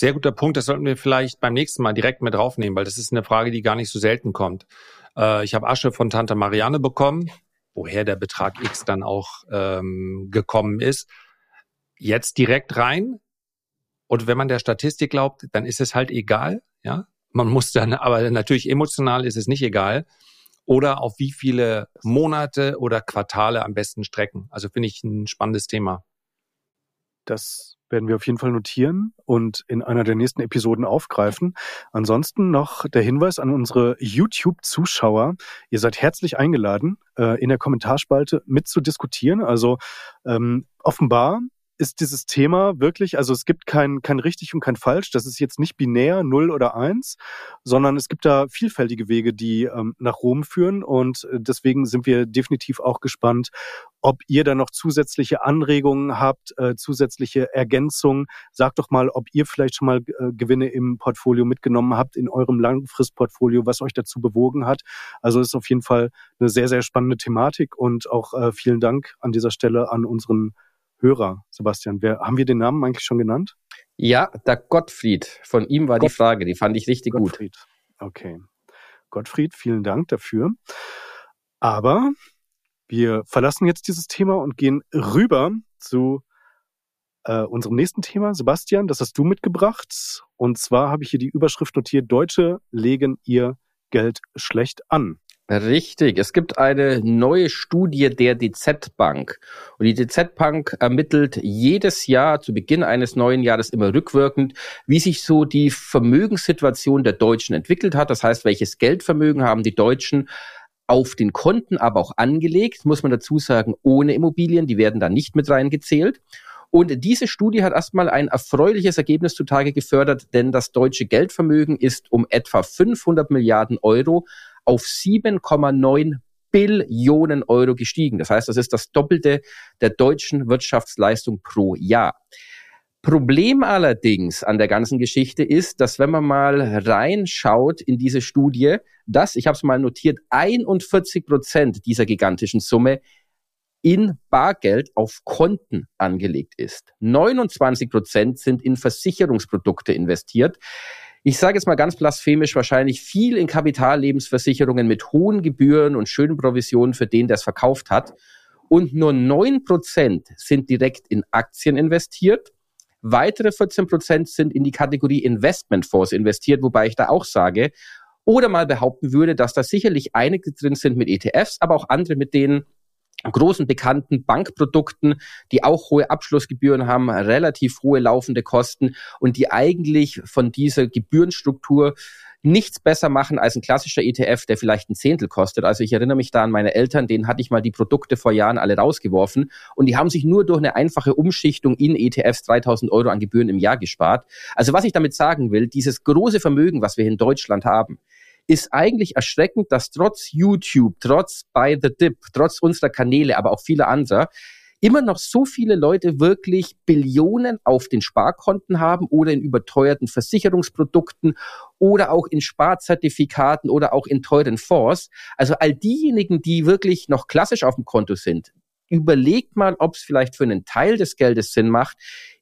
Sehr guter Punkt. Das sollten wir vielleicht beim nächsten Mal direkt mit draufnehmen, weil das ist eine Frage, die gar nicht so selten kommt. Äh, ich habe Asche von Tante Marianne bekommen, woher der Betrag X dann auch ähm, gekommen ist. Jetzt direkt rein. Und wenn man der Statistik glaubt, dann ist es halt egal. Ja, man muss dann, [laughs] aber natürlich emotional ist es nicht egal. Oder auf wie viele Monate oder Quartale am besten strecken. Also finde ich ein spannendes Thema. Das werden wir auf jeden Fall notieren und in einer der nächsten Episoden aufgreifen. Ansonsten noch der Hinweis an unsere YouTube-Zuschauer. Ihr seid herzlich eingeladen, äh, in der Kommentarspalte mitzudiskutieren. Also ähm, offenbar ist dieses Thema wirklich, also es gibt kein, kein richtig und kein falsch. Das ist jetzt nicht binär, null oder eins, sondern es gibt da vielfältige Wege, die ähm, nach Rom führen. Und äh, deswegen sind wir definitiv auch gespannt, ob ihr da noch zusätzliche Anregungen habt, äh, zusätzliche Ergänzungen. Sagt doch mal, ob ihr vielleicht schon mal äh, Gewinne im Portfolio mitgenommen habt, in eurem Langfristportfolio, was euch dazu bewogen hat. Also ist auf jeden Fall eine sehr, sehr spannende Thematik und auch äh, vielen Dank an dieser Stelle an unseren Hörer, Sebastian. Wer, haben wir den Namen eigentlich schon genannt? Ja, der Gottfried. Von ihm war Gott, die Frage, die fand ich richtig Gottfried. gut. Okay. Gottfried, vielen Dank dafür. Aber wir verlassen jetzt dieses Thema und gehen rüber zu äh, unserem nächsten Thema. Sebastian, das hast du mitgebracht. Und zwar habe ich hier die Überschrift notiert, Deutsche legen ihr Geld schlecht an. Richtig. Es gibt eine neue Studie der DZ Bank. Und die DZ Bank ermittelt jedes Jahr zu Beginn eines neuen Jahres immer rückwirkend, wie sich so die Vermögenssituation der Deutschen entwickelt hat. Das heißt, welches Geldvermögen haben die Deutschen auf den Konten aber auch angelegt, muss man dazu sagen, ohne Immobilien. Die werden da nicht mit reingezählt. Und diese Studie hat erstmal ein erfreuliches Ergebnis zutage gefördert, denn das deutsche Geldvermögen ist um etwa 500 Milliarden Euro auf 7,9 Billionen Euro gestiegen. Das heißt, das ist das Doppelte der deutschen Wirtschaftsleistung pro Jahr. Problem allerdings an der ganzen Geschichte ist, dass wenn man mal reinschaut in diese Studie, dass, ich habe es mal notiert, 41 Prozent dieser gigantischen Summe in Bargeld auf Konten angelegt ist. 29 Prozent sind in Versicherungsprodukte investiert ich sage jetzt mal ganz blasphemisch, wahrscheinlich viel in Kapitallebensversicherungen mit hohen Gebühren und schönen Provisionen für den, der es verkauft hat. Und nur neun Prozent sind direkt in Aktien investiert. Weitere 14 Prozent sind in die Kategorie Investmentfonds investiert, wobei ich da auch sage, oder mal behaupten würde, dass da sicherlich einige drin sind mit ETFs, aber auch andere mit denen großen bekannten Bankprodukten, die auch hohe Abschlussgebühren haben, relativ hohe laufende Kosten und die eigentlich von dieser Gebührenstruktur nichts besser machen als ein klassischer ETF, der vielleicht ein Zehntel kostet. Also ich erinnere mich da an meine Eltern, denen hatte ich mal die Produkte vor Jahren alle rausgeworfen und die haben sich nur durch eine einfache Umschichtung in ETFs 3000 Euro an Gebühren im Jahr gespart. Also was ich damit sagen will, dieses große Vermögen, was wir in Deutschland haben, ist eigentlich erschreckend, dass trotz YouTube, trotz By the Dip, trotz unserer Kanäle, aber auch viele anderer, immer noch so viele Leute wirklich Billionen auf den Sparkonten haben oder in überteuerten Versicherungsprodukten oder auch in Sparzertifikaten oder auch in teuren Fonds. Also all diejenigen, die wirklich noch klassisch auf dem Konto sind, überlegt mal, ob es vielleicht für einen Teil des Geldes Sinn macht,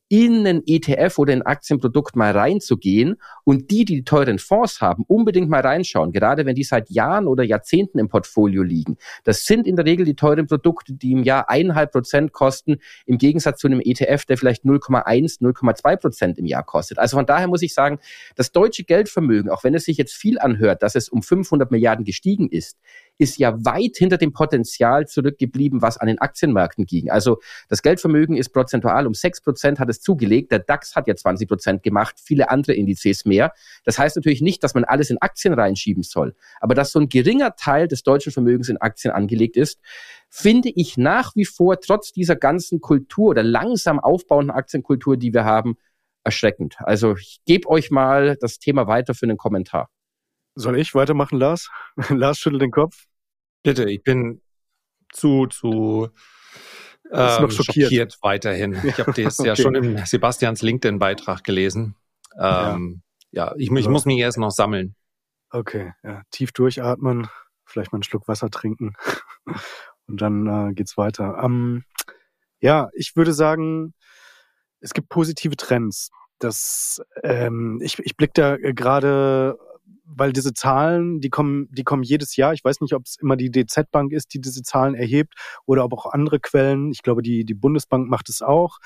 in einen ETF oder ein Aktienprodukt mal reinzugehen und die, die die teuren Fonds haben, unbedingt mal reinschauen, gerade wenn die seit Jahren oder Jahrzehnten im Portfolio liegen. Das sind in der Regel die teuren Produkte, die im Jahr eineinhalb Prozent kosten, im Gegensatz zu einem ETF, der vielleicht 0,1, 0,2 Prozent im Jahr kostet. Also von daher muss ich sagen, das deutsche Geldvermögen, auch wenn es sich jetzt viel anhört, dass es um 500 Milliarden gestiegen ist, ist ja weit hinter dem Potenzial zurückgeblieben, was an den Aktienmärkten ging. Also das Geldvermögen ist prozentual um 6 Prozent hat es zugelegt. Der DAX hat ja 20 Prozent gemacht, viele andere Indizes mehr. Das heißt natürlich nicht, dass man alles in Aktien reinschieben soll. Aber dass so ein geringer Teil des deutschen Vermögens in Aktien angelegt ist, finde ich nach wie vor trotz dieser ganzen Kultur oder langsam aufbauenden Aktienkultur, die wir haben, erschreckend. Also ich gebe euch mal das Thema weiter für einen Kommentar. Soll ich weitermachen, Lars? [laughs] Lars schüttelt den Kopf. Bitte, ich bin zu, zu ähm, noch schockiert. schockiert weiterhin. Ich habe [laughs] das okay. ja schon im Sebastians LinkedIn-Beitrag gelesen. Ähm, ja. ja, ich, ich muss mich erst noch sammeln. Okay, ja, tief durchatmen, vielleicht mal einen Schluck Wasser trinken [laughs] und dann äh, geht's weiter. Ähm, ja, ich würde sagen, es gibt positive Trends. Das, ähm, ich, ich blicke da gerade weil diese Zahlen, die kommen, die kommen jedes Jahr. Ich weiß nicht, ob es immer die DZ Bank ist, die diese Zahlen erhebt oder ob auch andere Quellen. Ich glaube, die, die Bundesbank macht es auch.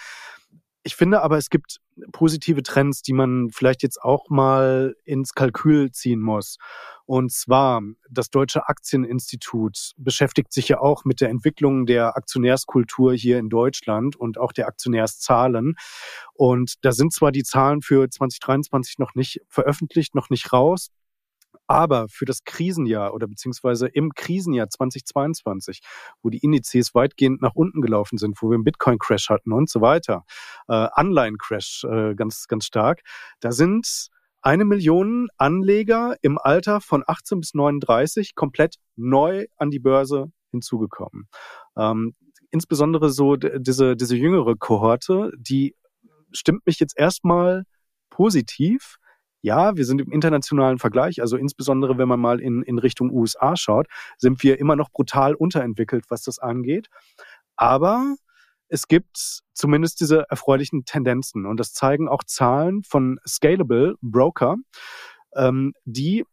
Ich finde aber, es gibt positive Trends, die man vielleicht jetzt auch mal ins Kalkül ziehen muss. Und zwar, das Deutsche Aktieninstitut beschäftigt sich ja auch mit der Entwicklung der Aktionärskultur hier in Deutschland und auch der Aktionärszahlen. Und da sind zwar die Zahlen für 2023 noch nicht veröffentlicht, noch nicht raus. Aber für das Krisenjahr oder beziehungsweise im Krisenjahr 2022, wo die Indizes weitgehend nach unten gelaufen sind, wo wir einen Bitcoin-Crash hatten und so weiter, äh, Anleihen-Crash äh, ganz, ganz stark, da sind eine Million Anleger im Alter von 18 bis 39 komplett neu an die Börse hinzugekommen. Ähm, insbesondere so diese, diese jüngere Kohorte, die stimmt mich jetzt erstmal positiv, ja, wir sind im internationalen Vergleich, also insbesondere wenn man mal in, in Richtung USA schaut, sind wir immer noch brutal unterentwickelt, was das angeht. Aber es gibt zumindest diese erfreulichen Tendenzen und das zeigen auch Zahlen von Scalable Broker, ähm, die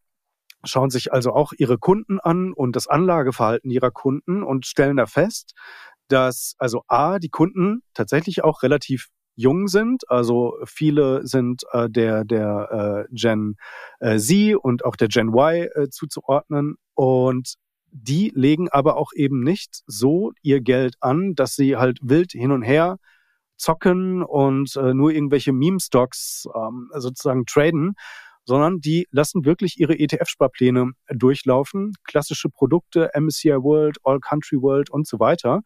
schauen sich also auch ihre Kunden an und das Anlageverhalten ihrer Kunden und stellen da fest, dass also A, die Kunden tatsächlich auch relativ jung sind. Also viele sind äh, der, der äh, Gen äh, Z und auch der Gen Y äh, zuzuordnen. Und die legen aber auch eben nicht so ihr Geld an, dass sie halt wild hin und her zocken und äh, nur irgendwelche Meme-Stocks ähm, sozusagen traden, sondern die lassen wirklich ihre ETF-Sparpläne durchlaufen. Klassische Produkte, MSCI World, All Country World und so weiter,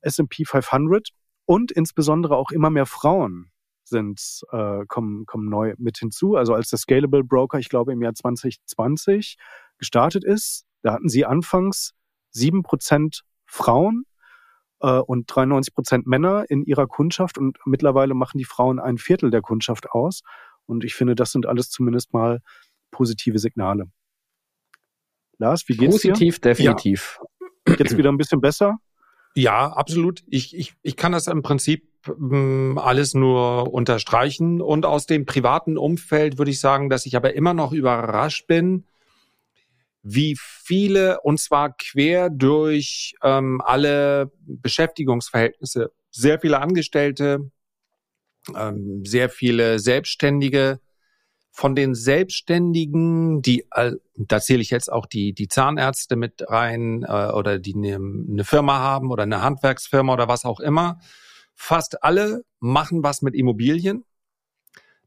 S&P 500 und insbesondere auch immer mehr Frauen sind, äh, kommen, kommen neu mit hinzu. Also als der Scalable Broker, ich glaube, im Jahr 2020 gestartet ist, da hatten sie anfangs sieben Prozent Frauen äh, und 93 Prozent Männer in ihrer Kundschaft und mittlerweile machen die Frauen ein Viertel der Kundschaft aus. Und ich finde, das sind alles zumindest mal positive Signale. Lars, wie geht's Positiv, dir? definitiv. Ja. Jetzt wieder ein bisschen besser? Ja, absolut. Ich, ich, ich kann das im Prinzip ähm, alles nur unterstreichen. Und aus dem privaten Umfeld würde ich sagen, dass ich aber immer noch überrascht bin, wie viele, und zwar quer durch ähm, alle Beschäftigungsverhältnisse, sehr viele Angestellte, ähm, sehr viele Selbstständige, von den Selbstständigen, die, da zähle ich jetzt auch die, die Zahnärzte mit rein äh, oder die eine, eine Firma haben oder eine Handwerksfirma oder was auch immer, fast alle machen was mit Immobilien.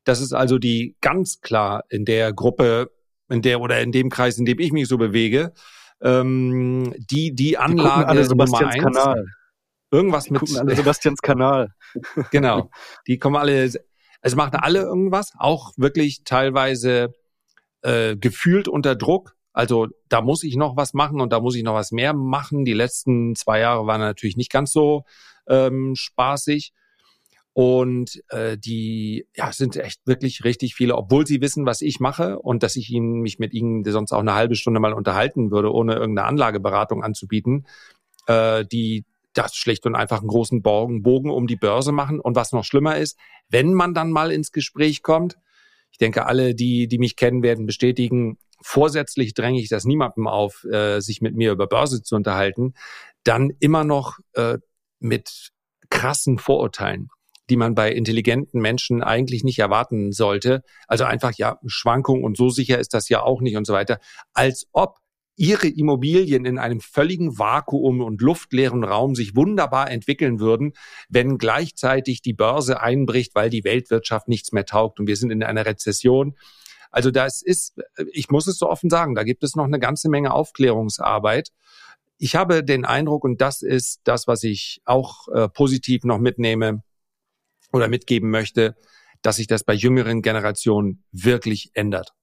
Das ist also die ganz klar in der Gruppe, in der oder in dem Kreis, in dem ich mich so bewege, ähm, die die Anlage die alle Nummer eins. Kanal. Irgendwas die mit alle Sebastians Kanal. genau. Die kommen alle es machen alle irgendwas, auch wirklich teilweise äh, gefühlt unter Druck. Also da muss ich noch was machen und da muss ich noch was mehr machen. Die letzten zwei Jahre waren natürlich nicht ganz so ähm, spaßig. Und äh, die ja, sind echt wirklich richtig viele, obwohl sie wissen, was ich mache und dass ich ihnen, mich mit ihnen sonst auch eine halbe Stunde mal unterhalten würde, ohne irgendeine Anlageberatung anzubieten. Äh, die das schlicht und einfach einen großen Bogen um die Börse machen. Und was noch schlimmer ist, wenn man dann mal ins Gespräch kommt, ich denke, alle, die, die mich kennen, werden bestätigen, vorsätzlich dränge ich das niemandem auf, äh, sich mit mir über Börse zu unterhalten, dann immer noch äh, mit krassen Vorurteilen die man bei intelligenten Menschen eigentlich nicht erwarten sollte. Also einfach, ja, Schwankung und so sicher ist das ja auch nicht und so weiter. Als ob ihre Immobilien in einem völligen Vakuum und luftleeren Raum sich wunderbar entwickeln würden, wenn gleichzeitig die Börse einbricht, weil die Weltwirtschaft nichts mehr taugt und wir sind in einer Rezession. Also das ist, ich muss es so offen sagen, da gibt es noch eine ganze Menge Aufklärungsarbeit. Ich habe den Eindruck, und das ist das, was ich auch äh, positiv noch mitnehme oder mitgeben möchte, dass sich das bei jüngeren Generationen wirklich ändert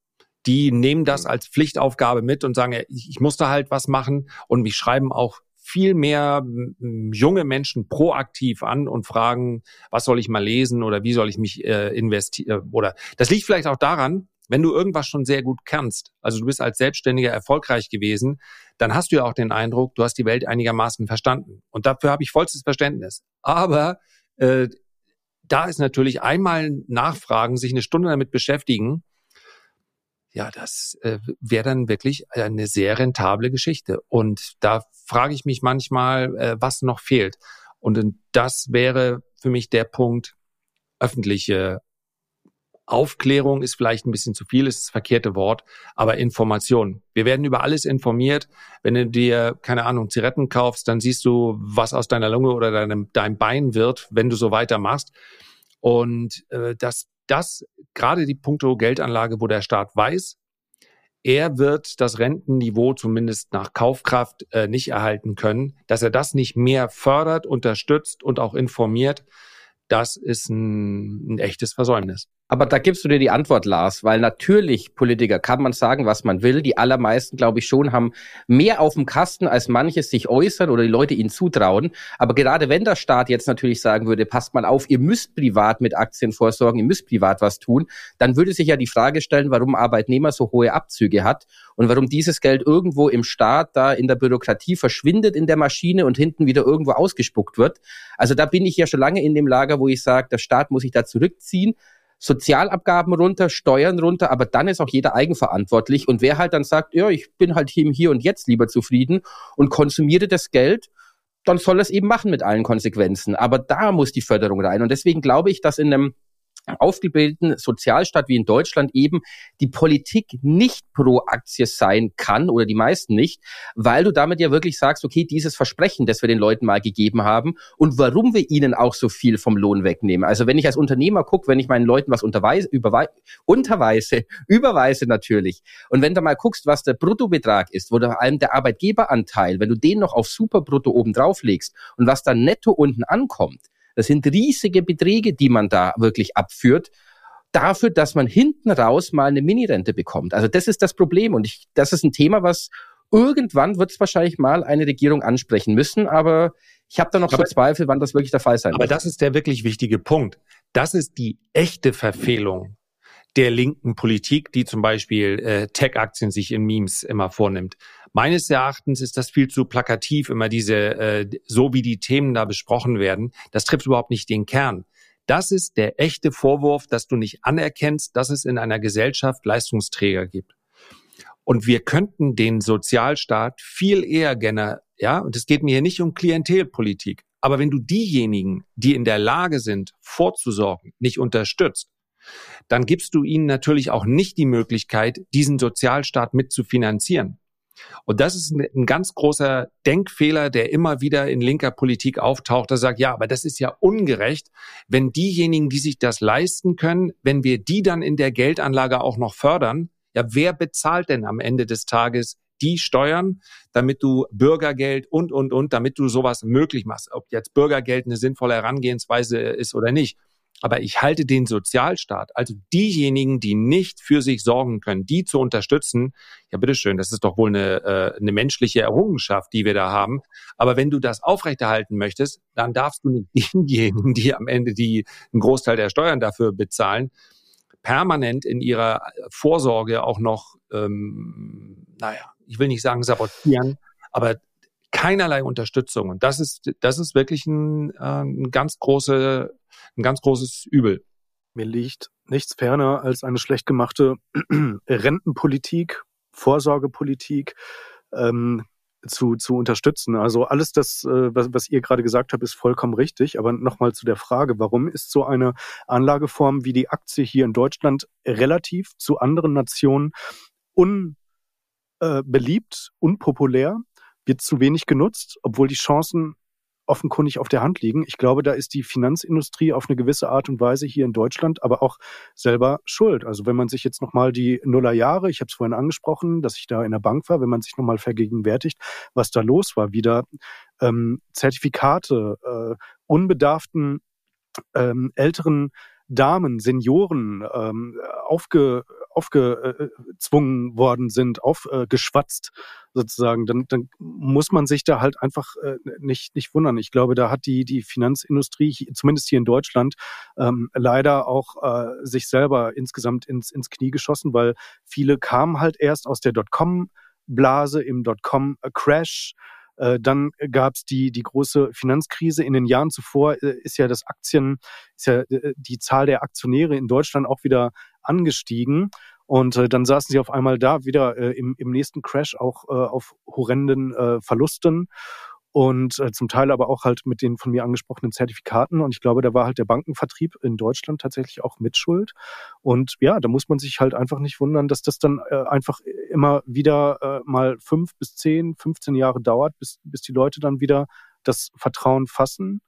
die nehmen das als Pflichtaufgabe mit und sagen, ich, muss da halt was machen und mich schreiben auch viel mehr junge Menschen proaktiv an und fragen, was soll ich mal lesen oder wie soll ich mich äh, investieren oder das liegt vielleicht auch daran, wenn du irgendwas schon sehr gut kannst, also du bist als Selbstständiger erfolgreich gewesen, dann hast du ja auch den Eindruck, du hast die Welt einigermaßen verstanden. Und dafür habe ich vollstes Verständnis. Aber äh, da ist natürlich einmal nachfragen, sich eine Stunde damit beschäftigen, ja, das äh, wäre dann wirklich eine sehr rentable Geschichte. Und da frage ich mich manchmal, äh, was noch fehlt. Und das wäre für mich der Punkt, öffentliche Aufklärung ist vielleicht ein bisschen zu viel, ist das verkehrte Wort, aber Information. Wir werden über alles informiert. Wenn du dir, keine Ahnung, Zigaretten kaufst, dann siehst du, was aus deiner Lunge oder deinem, deinem Bein wird, wenn du so weitermachst. Und äh, das das gerade die Punkto Geldanlage, wo der Staat weiß, er wird das Rentenniveau zumindest nach Kaufkraft äh, nicht erhalten können, dass er das nicht mehr fördert, unterstützt und auch informiert, das ist ein, ein echtes Versäumnis. Aber da gibst du dir die Antwort, Lars, weil natürlich Politiker kann man sagen, was man will. Die allermeisten, glaube ich schon, haben mehr auf dem Kasten, als manches sich äußern oder die Leute ihnen zutrauen. Aber gerade wenn der Staat jetzt natürlich sagen würde, passt mal auf, ihr müsst privat mit Aktien vorsorgen, ihr müsst privat was tun, dann würde sich ja die Frage stellen, warum Arbeitnehmer so hohe Abzüge hat und warum dieses Geld irgendwo im Staat da in der Bürokratie verschwindet in der Maschine und hinten wieder irgendwo ausgespuckt wird. Also da bin ich ja schon lange in dem Lager, wo ich sage, der Staat muss sich da zurückziehen Sozialabgaben runter, Steuern runter, aber dann ist auch jeder eigenverantwortlich. Und wer halt dann sagt, ja, ich bin halt hier, hier und jetzt lieber zufrieden und konsumiere das Geld, dann soll es eben machen mit allen Konsequenzen. Aber da muss die Förderung rein. Und deswegen glaube ich, dass in einem aufgebildeten Sozialstaat wie in Deutschland eben die Politik nicht pro Aktie sein kann oder die meisten nicht, weil du damit ja wirklich sagst, okay, dieses Versprechen, das wir den Leuten mal gegeben haben und warum wir ihnen auch so viel vom Lohn wegnehmen. Also wenn ich als Unternehmer gucke, wenn ich meinen Leuten was unterweise, überweise, [laughs] unterweise, überweise natürlich und wenn du mal guckst, was der Bruttobetrag ist, wo vor allem der Arbeitgeberanteil, wenn du den noch auf Superbrutto oben drauf legst und was dann netto unten ankommt, das sind riesige Beträge, die man da wirklich abführt dafür, dass man hinten raus mal eine Minirente bekommt. Also das ist das Problem und ich, das ist ein Thema, was irgendwann wird es wahrscheinlich mal eine Regierung ansprechen müssen, aber ich habe da noch aber, so Zweifel, wann das wirklich der Fall sein aber wird. Aber das ist der wirklich wichtige Punkt. Das ist die echte Verfehlung der linken Politik, die zum Beispiel äh, Tech-Aktien sich in Memes immer vornimmt. Meines Erachtens ist das viel zu plakativ, immer diese, äh, so wie die Themen da besprochen werden. Das trifft überhaupt nicht den Kern. Das ist der echte Vorwurf, dass du nicht anerkennst, dass es in einer Gesellschaft Leistungsträger gibt. Und wir könnten den Sozialstaat viel eher gerne, ja, und es geht mir hier nicht um Klientelpolitik, aber wenn du diejenigen, die in der Lage sind, vorzusorgen, nicht unterstützt, dann gibst du ihnen natürlich auch nicht die Möglichkeit, diesen Sozialstaat mitzufinanzieren. Und das ist ein, ganz großer Denkfehler, der immer wieder in linker Politik auftaucht. Da sagt, ja, aber das ist ja ungerecht, wenn diejenigen, die sich das leisten können, wenn wir die dann in der Geldanlage auch noch fördern, ja, wer bezahlt denn am Ende des Tages die Steuern, damit du Bürgergeld und, und, und, damit du sowas möglich machst. Ob jetzt Bürgergeld eine sinnvolle Herangehensweise ist oder nicht. Aber ich halte den Sozialstaat, also diejenigen, die nicht für sich sorgen können, die zu unterstützen, ja bitteschön, das ist doch wohl eine, äh, eine menschliche Errungenschaft, die wir da haben. Aber wenn du das aufrechterhalten möchtest, dann darfst du nicht [laughs] diejenigen, die am Ende die einen Großteil der Steuern dafür bezahlen, permanent in ihrer Vorsorge auch noch, ähm, naja, ich will nicht sagen sabotieren, aber keinerlei Unterstützung. Und das ist, das ist wirklich ein, äh, ein ganz große, ein ganz großes Übel. Mir liegt nichts ferner als eine schlecht gemachte [clears throat] Rentenpolitik, Vorsorgepolitik, ähm, zu, zu unterstützen. Also alles das, äh, was, was ihr gerade gesagt habt, ist vollkommen richtig. Aber nochmal zu der Frage, warum ist so eine Anlageform wie die Aktie hier in Deutschland relativ zu anderen Nationen unbeliebt, äh, unpopulär, wird zu wenig genutzt, obwohl die Chancen offenkundig auf der Hand liegen. Ich glaube, da ist die Finanzindustrie auf eine gewisse Art und Weise hier in Deutschland aber auch selber schuld. Also wenn man sich jetzt nochmal die Nullerjahre, ich habe es vorhin angesprochen, dass ich da in der Bank war, wenn man sich nochmal vergegenwärtigt, was da los war, wieder ähm, Zertifikate, äh, unbedarften ähm, älteren Damen, Senioren ähm, aufge, aufgezwungen worden sind, aufgeschwatzt sozusagen, dann, dann muss man sich da halt einfach äh, nicht, nicht wundern. Ich glaube, da hat die, die Finanzindustrie, zumindest hier in Deutschland, ähm, leider auch äh, sich selber insgesamt ins, ins Knie geschossen, weil viele kamen halt erst aus der Dotcom-Blase im Dotcom-Crash. Äh, dann gab es die, die große Finanzkrise. In den Jahren zuvor äh, ist ja das Aktien, ist ja äh, die Zahl der Aktionäre in Deutschland auch wieder angestiegen. Und dann saßen sie auf einmal da wieder im, im nächsten Crash auch auf horrenden Verlusten und äh, zum Teil aber auch halt mit den von mir angesprochenen Zertifikaten. Und ich glaube, da war halt der Bankenvertrieb in Deutschland tatsächlich auch mitschuld. Und ja, da muss man sich halt einfach nicht wundern, dass das dann äh, einfach immer wieder äh, mal fünf bis zehn, 15 Jahre dauert, bis, bis die Leute dann wieder das Vertrauen fassen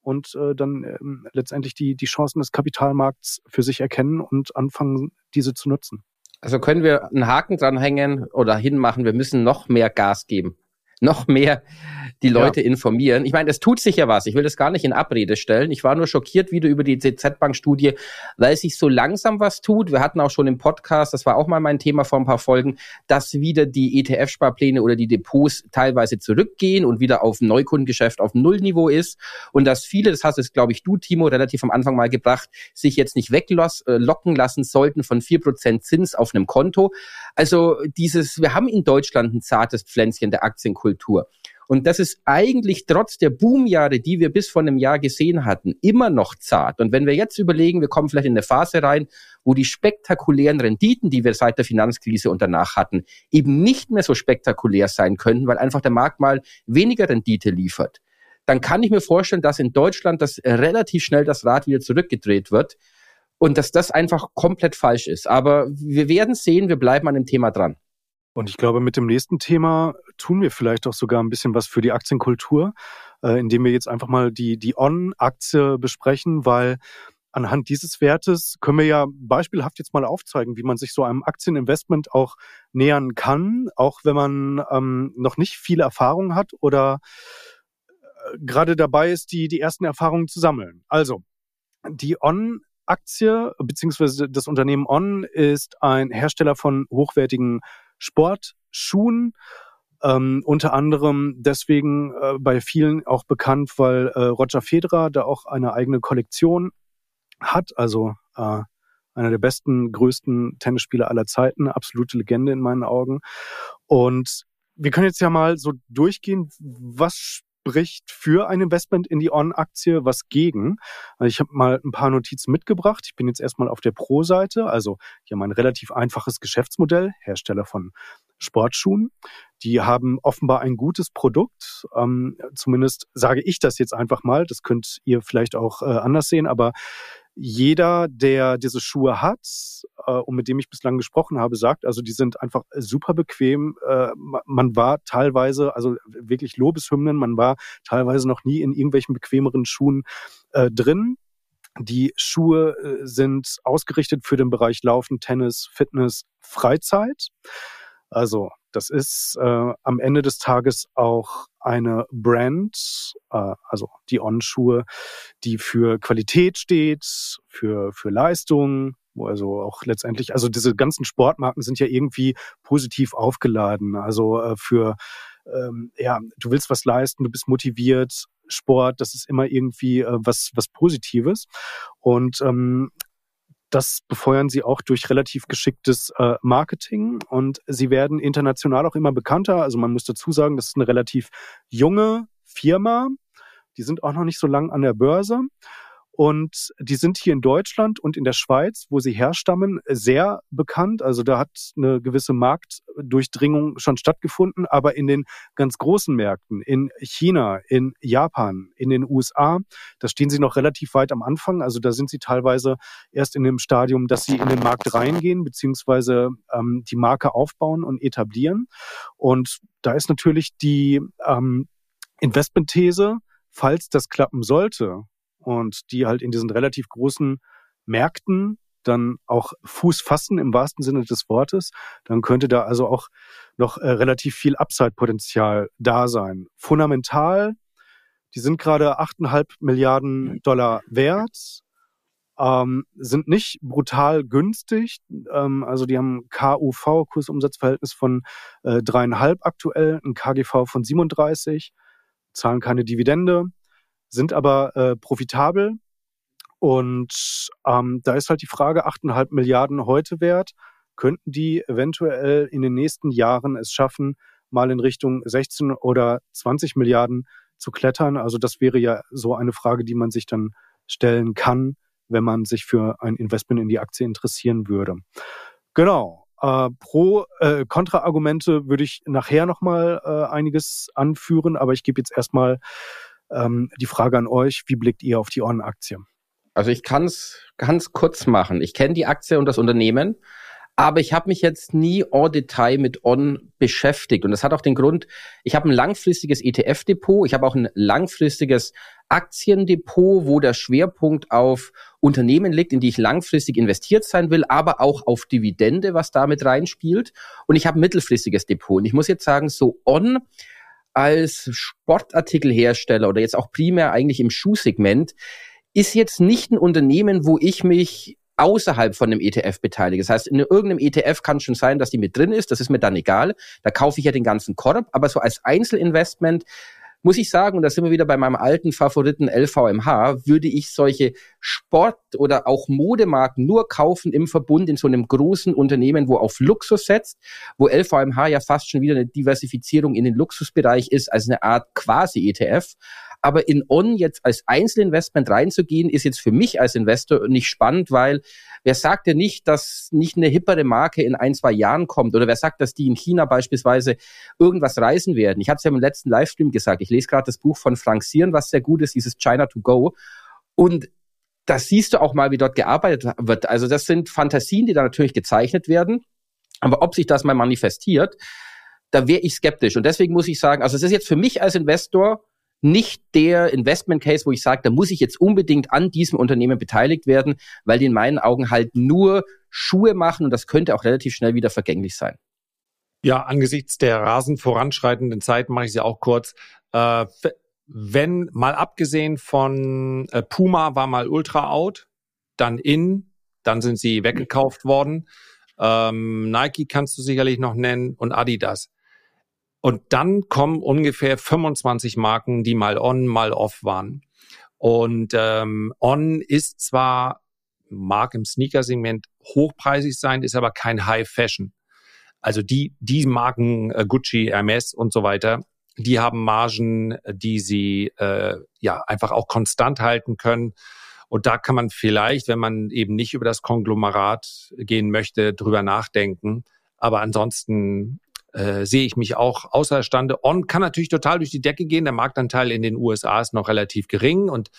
und äh, dann ähm, letztendlich die, die Chancen des Kapitalmarkts für sich erkennen und anfangen, diese zu nutzen. Also können wir einen Haken dranhängen oder hinmachen, wir müssen noch mehr Gas geben noch mehr die Leute ja. informieren. Ich meine, es tut sich ja was. Ich will das gar nicht in Abrede stellen. Ich war nur schockiert wieder über die DZ-Bank-Studie, weil sich so langsam was tut. Wir hatten auch schon im Podcast, das war auch mal mein Thema vor ein paar Folgen, dass wieder die ETF-Sparpläne oder die Depots teilweise zurückgehen und wieder auf Neukundengeschäft auf Nullniveau ist. Und dass viele, das hast jetzt, glaube ich, du, Timo, relativ am Anfang mal gebracht, sich jetzt nicht weglocken lassen sollten von vier Prozent Zins auf einem Konto. Also dieses, wir haben in Deutschland ein zartes Pflänzchen der Aktienkultur Kultur. Und das ist eigentlich trotz der Boomjahre, die wir bis vor einem Jahr gesehen hatten, immer noch zart. Und wenn wir jetzt überlegen, wir kommen vielleicht in eine Phase rein, wo die spektakulären Renditen, die wir seit der Finanzkrise und danach hatten, eben nicht mehr so spektakulär sein könnten, weil einfach der Markt mal weniger Rendite liefert, dann kann ich mir vorstellen, dass in Deutschland das relativ schnell das Rad wieder zurückgedreht wird und dass das einfach komplett falsch ist. Aber wir werden sehen, wir bleiben an dem Thema dran. Und ich glaube, mit dem nächsten Thema tun wir vielleicht auch sogar ein bisschen was für die Aktienkultur, äh, indem wir jetzt einfach mal die, die On-Aktie besprechen, weil anhand dieses Wertes können wir ja beispielhaft jetzt mal aufzeigen, wie man sich so einem Aktieninvestment auch nähern kann, auch wenn man ähm, noch nicht viel Erfahrung hat oder äh, gerade dabei ist, die, die ersten Erfahrungen zu sammeln. Also, die On Aktie beziehungsweise das Unternehmen On ist ein Hersteller von hochwertigen Sportschuhen. Ähm, unter anderem deswegen äh, bei vielen auch bekannt, weil äh, Roger Federer da auch eine eigene Kollektion hat, also äh, einer der besten, größten Tennisspieler aller Zeiten, absolute Legende in meinen Augen. Und wir können jetzt ja mal so durchgehen, was spricht für ein Investment in die On-Aktie, was gegen. Also ich habe mal ein paar Notizen mitgebracht. Ich bin jetzt erstmal auf der Pro-Seite. Also die haben ein relativ einfaches Geschäftsmodell, Hersteller von Sportschuhen. Die haben offenbar ein gutes Produkt. Ähm, zumindest sage ich das jetzt einfach mal. Das könnt ihr vielleicht auch äh, anders sehen, aber jeder, der diese Schuhe hat äh, und mit dem ich bislang gesprochen habe, sagt, also die sind einfach super bequem. Äh, man war teilweise, also wirklich Lobeshymnen, man war teilweise noch nie in irgendwelchen bequemeren Schuhen äh, drin. Die Schuhe äh, sind ausgerichtet für den Bereich Laufen, Tennis, Fitness, Freizeit. Also das ist äh, am Ende des Tages auch eine Brand, äh, also die On-Schuhe, die für Qualität steht, für, für Leistung, wo also auch letztendlich, also diese ganzen Sportmarken sind ja irgendwie positiv aufgeladen. Also äh, für, ähm, ja, du willst was leisten, du bist motiviert, Sport, das ist immer irgendwie äh, was, was Positives. Und ähm, das befeuern sie auch durch relativ geschicktes äh, Marketing und sie werden international auch immer bekannter. Also man muss dazu sagen, das ist eine relativ junge Firma. Die sind auch noch nicht so lang an der Börse. Und die sind hier in Deutschland und in der Schweiz, wo sie herstammen, sehr bekannt. Also da hat eine gewisse Marktdurchdringung schon stattgefunden. Aber in den ganz großen Märkten, in China, in Japan, in den USA, da stehen sie noch relativ weit am Anfang. Also da sind sie teilweise erst in dem Stadium, dass sie in den Markt reingehen, beziehungsweise ähm, die Marke aufbauen und etablieren. Und da ist natürlich die ähm, Investmentthese, falls das klappen sollte, und die halt in diesen relativ großen Märkten dann auch Fuß fassen im wahrsten Sinne des Wortes, dann könnte da also auch noch äh, relativ viel Upside-Potenzial da sein. Fundamental, die sind gerade 8,5 Milliarden Dollar wert, ähm, sind nicht brutal günstig. Ähm, also die haben KUV, Kursumsatzverhältnis von äh, dreieinhalb äh, aktuell, ein KGV von 37, zahlen keine Dividende sind aber äh, profitabel. Und ähm, da ist halt die Frage, 8,5 Milliarden heute wert, könnten die eventuell in den nächsten Jahren es schaffen, mal in Richtung 16 oder 20 Milliarden zu klettern? Also das wäre ja so eine Frage, die man sich dann stellen kann, wenn man sich für ein Investment in die Aktie interessieren würde. Genau. Äh, pro äh, Kontraargumente würde ich nachher nochmal äh, einiges anführen, aber ich gebe jetzt erstmal ähm, die Frage an euch, wie blickt ihr auf die On-Aktie? Also ich kann es ganz kurz machen. Ich kenne die Aktie und das Unternehmen, aber ich habe mich jetzt nie en Detail mit On beschäftigt. Und das hat auch den Grund, ich habe ein langfristiges ETF-Depot, ich habe auch ein langfristiges Aktiendepot, wo der Schwerpunkt auf Unternehmen liegt, in die ich langfristig investiert sein will, aber auch auf Dividende, was damit reinspielt. Und ich habe ein mittelfristiges Depot. Und ich muss jetzt sagen, so On als Sportartikelhersteller oder jetzt auch primär eigentlich im Schuhsegment ist jetzt nicht ein Unternehmen, wo ich mich außerhalb von einem ETF beteilige. Das heißt, in irgendeinem ETF kann schon sein, dass die mit drin ist. Das ist mir dann egal. Da kaufe ich ja den ganzen Korb. Aber so als Einzelinvestment muss ich sagen, und da sind wir wieder bei meinem alten Favoriten LVMH, würde ich solche Sport- oder auch Modemarken nur kaufen im Verbund in so einem großen Unternehmen, wo auf Luxus setzt, wo LVMH ja fast schon wieder eine Diversifizierung in den Luxusbereich ist, als eine Art quasi ETF. Aber in On jetzt als Einzelinvestment reinzugehen, ist jetzt für mich als Investor nicht spannend, weil wer sagt denn nicht, dass nicht eine hippere Marke in ein, zwei Jahren kommt? Oder wer sagt, dass die in China beispielsweise irgendwas reisen werden? Ich hatte es ja im letzten Livestream gesagt. Ich lese gerade das Buch von Frank Sieren, was sehr gut ist, dieses China to Go. Und das siehst du auch mal, wie dort gearbeitet wird. Also das sind Fantasien, die da natürlich gezeichnet werden. Aber ob sich das mal manifestiert, da wäre ich skeptisch. Und deswegen muss ich sagen, also es ist jetzt für mich als Investor nicht der Investment Case, wo ich sage, da muss ich jetzt unbedingt an diesem Unternehmen beteiligt werden, weil die in meinen Augen halt nur Schuhe machen und das könnte auch relativ schnell wieder vergänglich sein. Ja, angesichts der rasend voranschreitenden Zeit mache ich sie auch kurz. Äh, wenn mal abgesehen von äh, Puma war mal Ultra out, dann in, dann sind sie weggekauft worden. Ähm, Nike kannst du sicherlich noch nennen und Adidas. Und dann kommen ungefähr 25 Marken, die mal on, mal off waren. Und ähm, on ist zwar, mag im Sneaker-Segment hochpreisig sein, ist aber kein High Fashion. Also die, die Marken äh, Gucci, Hermes und so weiter, die haben Margen, die sie äh, ja einfach auch konstant halten können. Und da kann man vielleicht, wenn man eben nicht über das Konglomerat gehen möchte, drüber nachdenken. Aber ansonsten äh, sehe ich mich auch außerstande. On kann natürlich total durch die Decke gehen. Der Marktanteil in den USA ist noch relativ gering und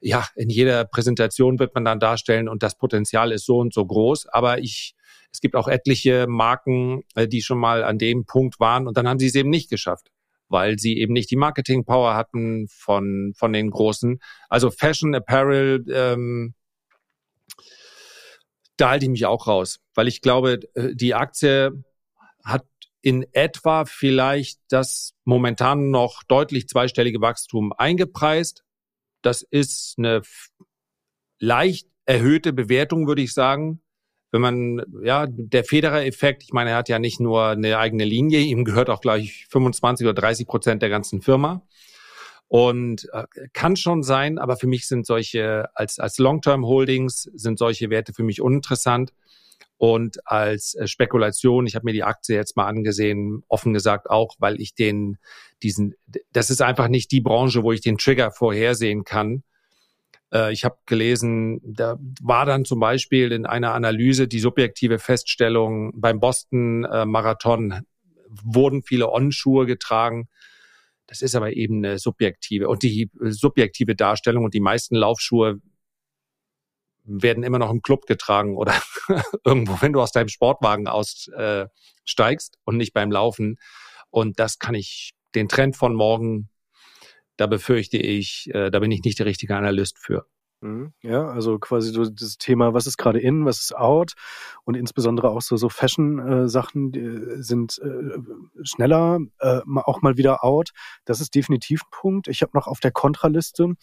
ja, in jeder Präsentation wird man dann darstellen und das Potenzial ist so und so groß. Aber ich, es gibt auch etliche Marken, äh, die schon mal an dem Punkt waren und dann haben sie es eben nicht geschafft, weil sie eben nicht die Marketing Power hatten von, von den Großen. Also Fashion, Apparel, ähm, da halte ich mich auch raus, weil ich glaube, äh, die Aktie hat in etwa vielleicht das momentan noch deutlich zweistellige Wachstum eingepreist. Das ist eine leicht erhöhte Bewertung, würde ich sagen. Wenn man, ja, der Federer-Effekt, ich meine, er hat ja nicht nur eine eigene Linie, ihm gehört auch gleich 25 oder 30 Prozent der ganzen Firma. Und äh, kann schon sein, aber für mich sind solche, als, als Long-Term-Holdings sind solche Werte für mich uninteressant. Und als äh, Spekulation, ich habe mir die Aktie jetzt mal angesehen, offen gesagt auch, weil ich den, diesen, das ist einfach nicht die Branche, wo ich den Trigger vorhersehen kann. Äh, ich habe gelesen, da war dann zum Beispiel in einer Analyse die subjektive Feststellung, beim Boston äh, wurden viele On-Schuhe getragen. Das ist aber eben eine subjektive und die subjektive Darstellung und die meisten Laufschuhe werden immer noch im Club getragen oder [laughs] irgendwo, wenn du aus deinem Sportwagen aussteigst äh, und nicht beim Laufen. Und das kann ich, den Trend von morgen, da befürchte ich, äh, da bin ich nicht der richtige Analyst für. Mhm. Ja, also quasi so das Thema, was ist gerade in, was ist out und insbesondere auch so, so Fashion-Sachen äh, sind äh, schneller, äh, auch mal wieder out. Das ist definitiv ein Punkt. Ich habe noch auf der Kontraliste,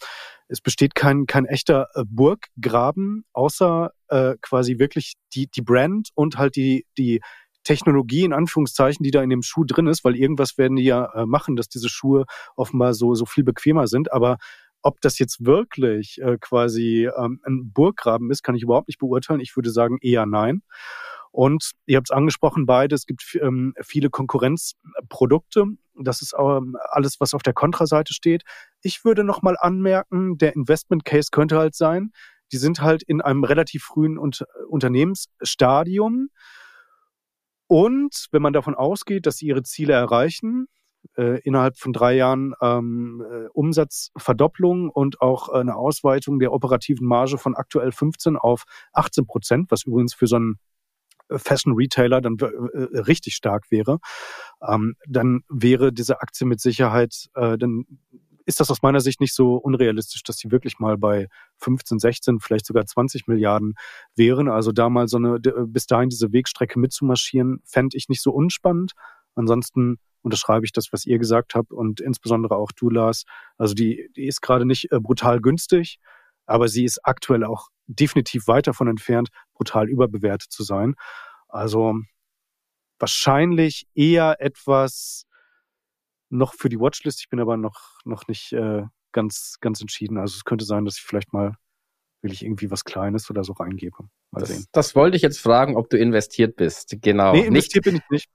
es besteht kein, kein echter äh, Burggraben, außer äh, quasi wirklich die, die Brand und halt die, die Technologie in Anführungszeichen, die da in dem Schuh drin ist, weil irgendwas werden die ja äh, machen, dass diese Schuhe offenbar so, so viel bequemer sind. Aber ob das jetzt wirklich äh, quasi ähm, ein Burggraben ist, kann ich überhaupt nicht beurteilen. Ich würde sagen eher nein. Und ihr habt es angesprochen, beide, es gibt ähm, viele Konkurrenzprodukte. Das ist ähm, alles, was auf der Kontraseite steht. Ich würde nochmal anmerken, der Investment Case könnte halt sein, die sind halt in einem relativ frühen äh, Unternehmensstadium. Und wenn man davon ausgeht, dass sie ihre Ziele erreichen, äh, innerhalb von drei Jahren ähm, äh, Umsatzverdopplung und auch eine Ausweitung der operativen Marge von aktuell 15 auf 18 Prozent, was übrigens für so einen äh, Fashion Retailer dann äh, richtig stark wäre, ähm, dann wäre diese Aktie mit Sicherheit, äh, dann ist das aus meiner Sicht nicht so unrealistisch, dass die wirklich mal bei 15, 16, vielleicht sogar 20 Milliarden wären. Also da mal so eine, bis dahin diese Wegstrecke mitzumarschieren, fände ich nicht so unspannend. Ansonsten unterschreibe ich das, was ihr gesagt habt und insbesondere auch du, Lars. Also die, die ist gerade nicht äh, brutal günstig, aber sie ist aktuell auch definitiv weit davon entfernt, brutal überbewertet zu sein. Also wahrscheinlich eher etwas noch für die Watchlist. Ich bin aber noch, noch nicht äh, ganz, ganz entschieden. Also es könnte sein, dass ich vielleicht mal will ich irgendwie was Kleines oder so reingebe. Mal das, das wollte ich jetzt fragen, ob du investiert bist. Genau. Nee, investiert nicht, bin ich nicht.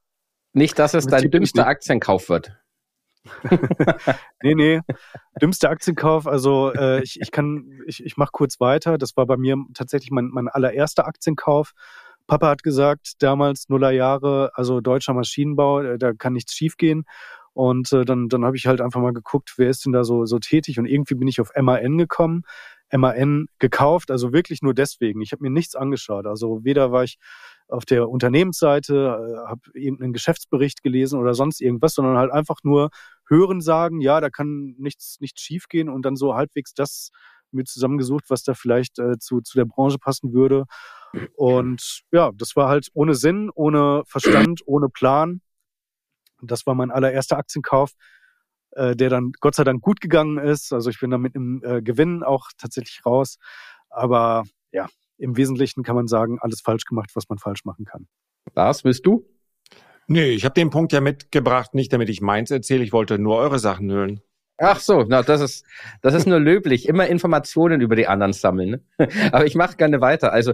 Nicht, dass es dein dümmster Aktienkauf wird. [laughs] nee, nee. Dümmster Aktienkauf, also äh, ich, ich kann, ich, ich mache kurz weiter. Das war bei mir tatsächlich mein, mein allererster Aktienkauf. Papa hat gesagt, damals Nuller Jahre, also deutscher Maschinenbau, äh, da kann nichts schiefgehen. Und äh, dann, dann habe ich halt einfach mal geguckt, wer ist denn da so, so tätig. Und irgendwie bin ich auf MAN gekommen. MAN gekauft, also wirklich nur deswegen. Ich habe mir nichts angeschaut. Also weder war ich auf der Unternehmensseite, äh, habe irgendeinen Geschäftsbericht gelesen oder sonst irgendwas, sondern halt einfach nur hören sagen, ja, da kann nichts, nichts schiefgehen und dann so halbwegs das mir zusammengesucht, was da vielleicht äh, zu, zu der Branche passen würde. Und ja, das war halt ohne Sinn, ohne Verstand, [clears throat] ohne Plan. Das war mein allererster Aktienkauf, äh, der dann Gott sei Dank gut gegangen ist. Also ich bin da mit einem äh, Gewinn auch tatsächlich raus. Aber ja, im Wesentlichen kann man sagen, alles falsch gemacht, was man falsch machen kann. Lars, willst du? Nee, ich habe den Punkt ja mitgebracht, nicht damit ich meins erzähle, ich wollte nur eure Sachen hören. Ach so, na, das ist das ist nur löblich. Immer Informationen über die anderen sammeln. Ne? [laughs] Aber ich mache gerne weiter. Also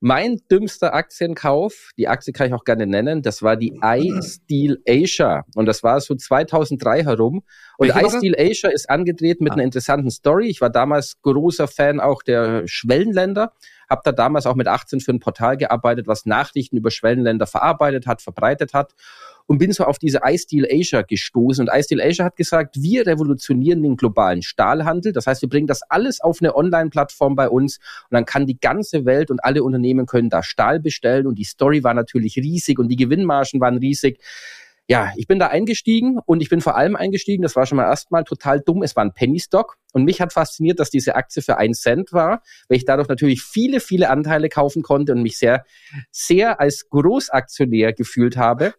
mein dümmster Aktienkauf, die Aktie kann ich auch gerne nennen, das war die iSteel Asia und das war so 2003 herum. Und iSteel Asia ist angedreht mit ah. einer interessanten Story. Ich war damals großer Fan auch der Schwellenländer, habe da damals auch mit 18 für ein Portal gearbeitet, was Nachrichten über Schwellenländer verarbeitet hat, verbreitet hat und bin so auf diese iSteel Asia gestoßen. Und iSteel Asia hat gesagt, wir revolutionieren den globalen Stahlhandel. Das heißt, wir bringen das alles auf eine Online-Plattform bei uns und dann kann die ganze Welt und alle Unternehmen können da Stahl bestellen. Und die Story war natürlich riesig und die Gewinnmargen waren riesig ja, ich bin da eingestiegen und ich bin vor allem eingestiegen, das war schon mal erstmal total dumm, es war ein Penny Stock und mich hat fasziniert, dass diese Aktie für einen Cent war, weil ich dadurch natürlich viele, viele Anteile kaufen konnte und mich sehr, sehr als Großaktionär gefühlt habe.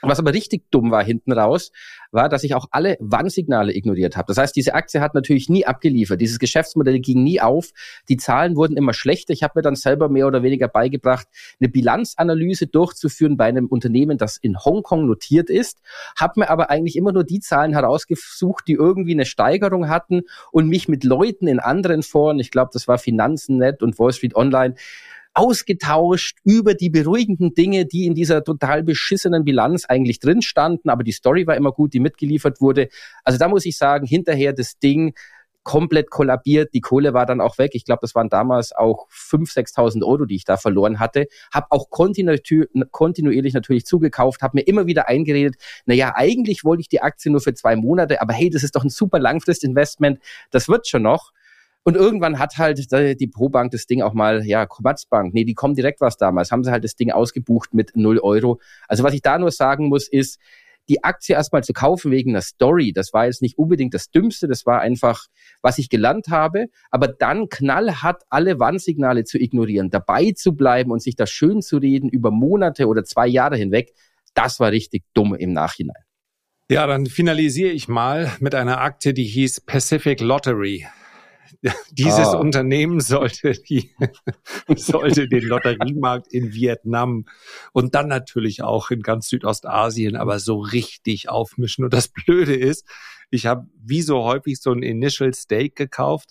Was aber richtig dumm war hinten raus, war, dass ich auch alle Warnsignale ignoriert habe. Das heißt, diese Aktie hat natürlich nie abgeliefert. Dieses Geschäftsmodell ging nie auf. Die Zahlen wurden immer schlechter. Ich habe mir dann selber mehr oder weniger beigebracht, eine Bilanzanalyse durchzuführen bei einem Unternehmen, das in Hongkong notiert ist. Habe mir aber eigentlich immer nur die Zahlen herausgesucht, die irgendwie eine Steigerung hatten und mich mit Leuten in anderen Foren, ich glaube, das war Finanzen.net und Wall Street Online, ausgetauscht über die beruhigenden Dinge, die in dieser total beschissenen Bilanz eigentlich drin standen. Aber die Story war immer gut, die mitgeliefert wurde. Also da muss ich sagen, hinterher das Ding komplett kollabiert. Die Kohle war dann auch weg. Ich glaube, das waren damals auch 5.000, 6.000 Euro, die ich da verloren hatte. Habe auch kontinu kontinuierlich natürlich zugekauft, habe mir immer wieder eingeredet, naja, eigentlich wollte ich die Aktie nur für zwei Monate, aber hey, das ist doch ein super Langfristinvestment, das wird schon noch. Und irgendwann hat halt die Probank das Ding auch mal, ja, Commerzbank, nee, die kommen direkt was damals, haben sie halt das Ding ausgebucht mit 0 Euro. Also was ich da nur sagen muss, ist, die Aktie erstmal zu kaufen wegen einer Story, das war jetzt nicht unbedingt das Dümmste, das war einfach, was ich gelernt habe, aber dann knallhart alle Warnsignale zu ignorieren, dabei zu bleiben und sich das schön zu reden über Monate oder zwei Jahre hinweg, das war richtig dumm im Nachhinein. Ja, dann finalisiere ich mal mit einer Aktie, die hieß Pacific Lottery. [laughs] Dieses ah. Unternehmen sollte, die, [laughs] sollte den Lotteriemarkt in Vietnam und dann natürlich auch in ganz Südostasien, aber so richtig aufmischen. Und das Blöde ist, ich habe wie so häufig so ein Initial Stake gekauft,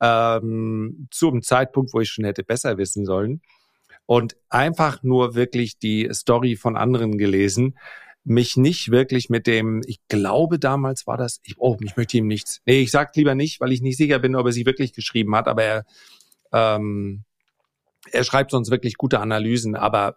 ähm, zum Zeitpunkt, wo ich schon hätte besser wissen sollen. Und einfach nur wirklich die Story von anderen gelesen mich nicht wirklich mit dem, ich glaube damals war das, ich, oh, ich möchte ihm nichts. Nee, ich sag lieber nicht, weil ich nicht sicher bin, ob er sie wirklich geschrieben hat, aber er, ähm, er schreibt sonst wirklich gute Analysen, aber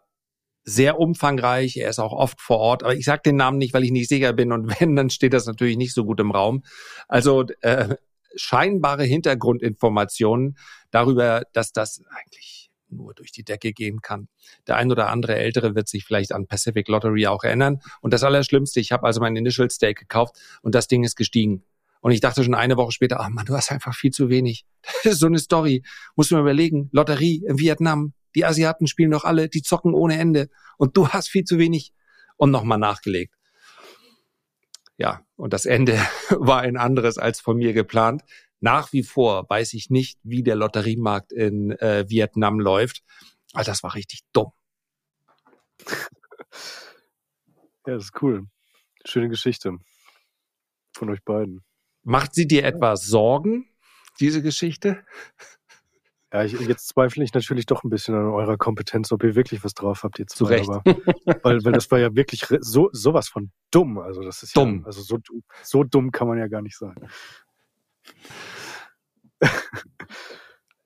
sehr umfangreich. Er ist auch oft vor Ort, aber ich sage den Namen nicht, weil ich nicht sicher bin. Und [laughs] wenn, dann steht das natürlich nicht so gut im Raum. Also äh, scheinbare Hintergrundinformationen darüber, dass das eigentlich nur durch die Decke gehen kann. Der ein oder andere Ältere wird sich vielleicht an Pacific Lottery auch erinnern. Und das Allerschlimmste, ich habe also mein Initial Stake gekauft und das Ding ist gestiegen. Und ich dachte schon eine Woche später, ach man, du hast einfach viel zu wenig. [laughs] Das ist so eine Story. Muss man überlegen. Lotterie in Vietnam. Die Asiaten spielen doch alle, die zocken ohne Ende. Und du hast viel zu wenig. Und nochmal nachgelegt. Ja, und das Ende [laughs] war ein anderes als von mir geplant. Nach wie vor weiß ich nicht, wie der Lotteriemarkt in äh, Vietnam läuft. Aber das war richtig dumm. [laughs] Ja, das ist cool. Schöne Geschichte von euch beiden. Macht sie dir etwas Sorgen, diese Geschichte? Ja, ich, jetzt zweifle ich natürlich doch ein bisschen an eurer Kompetenz, ob ihr wirklich was drauf habt jetzt. Zu Recht. Aber, weil, weil das war ja wirklich so sowas von dumm. Also das ist dumm. Ja, also so, so dumm kann man ja gar nicht sein.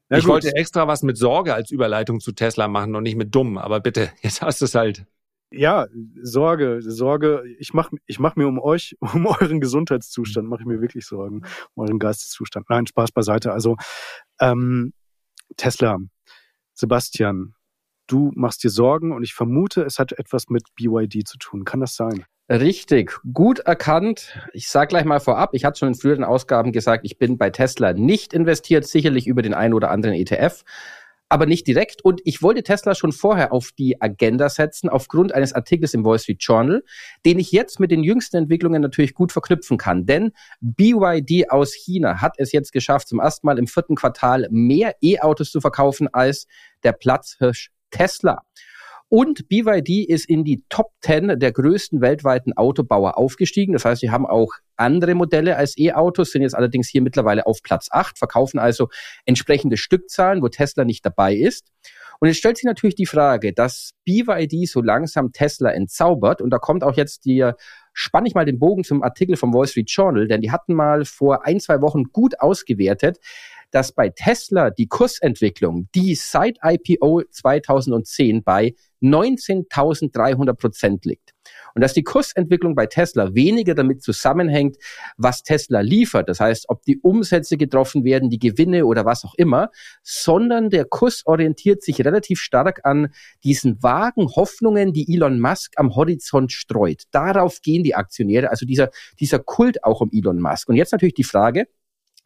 Ich wollte extra was mit Sorge als Überleitung zu Tesla machen und nicht mit dumm, aber bitte, [laughs] jetzt hast du es halt. Ja, Sorge, Sorge. Ich mache ich mach mir um euch, [laughs] um euren Gesundheitszustand, mache ich mir wirklich Sorgen, um euren Geisteszustand. Nein, Spaß beiseite. Also ähm, Tesla, Sebastian, du machst dir Sorgen und ich vermute, es hat etwas mit BYD zu tun. Kann das sein? Richtig, gut erkannt. Ich sage gleich mal vorab, ich hatte schon in früheren Ausgaben gesagt, ich bin bei Tesla nicht investiert, sicherlich über den einen oder anderen ETF, aber nicht direkt. Und ich wollte Tesla schon vorher auf die Agenda setzen, aufgrund eines Artikels im Wall Street Journal, den ich jetzt mit den jüngsten Entwicklungen natürlich gut verknüpfen kann. Denn BYD aus China hat es jetzt geschafft, zum ersten Mal im vierten Quartal mehr E-Autos zu verkaufen als der Platzhirsch Tesla. Und BYD ist in die Top 10 der größten weltweiten Autobauer aufgestiegen. Das heißt, sie haben auch andere Modelle als E-Autos, sind jetzt allerdings hier mittlerweile auf Platz 8, verkaufen also entsprechende Stückzahlen, wo Tesla nicht dabei ist. Und jetzt stellt sich natürlich die Frage, dass BYD so langsam Tesla entzaubert. Und da kommt auch jetzt die, spann ich mal den Bogen zum Artikel vom Wall Street Journal, denn die hatten mal vor ein, zwei Wochen gut ausgewertet, dass bei Tesla die Kursentwicklung, die seit IPO 2010 bei 19.300 Prozent liegt. Und dass die Kursentwicklung bei Tesla weniger damit zusammenhängt, was Tesla liefert, das heißt, ob die Umsätze getroffen werden, die Gewinne oder was auch immer, sondern der Kurs orientiert sich relativ stark an diesen vagen Hoffnungen, die Elon Musk am Horizont streut. Darauf gehen die Aktionäre, also dieser, dieser Kult auch um Elon Musk. Und jetzt natürlich die Frage,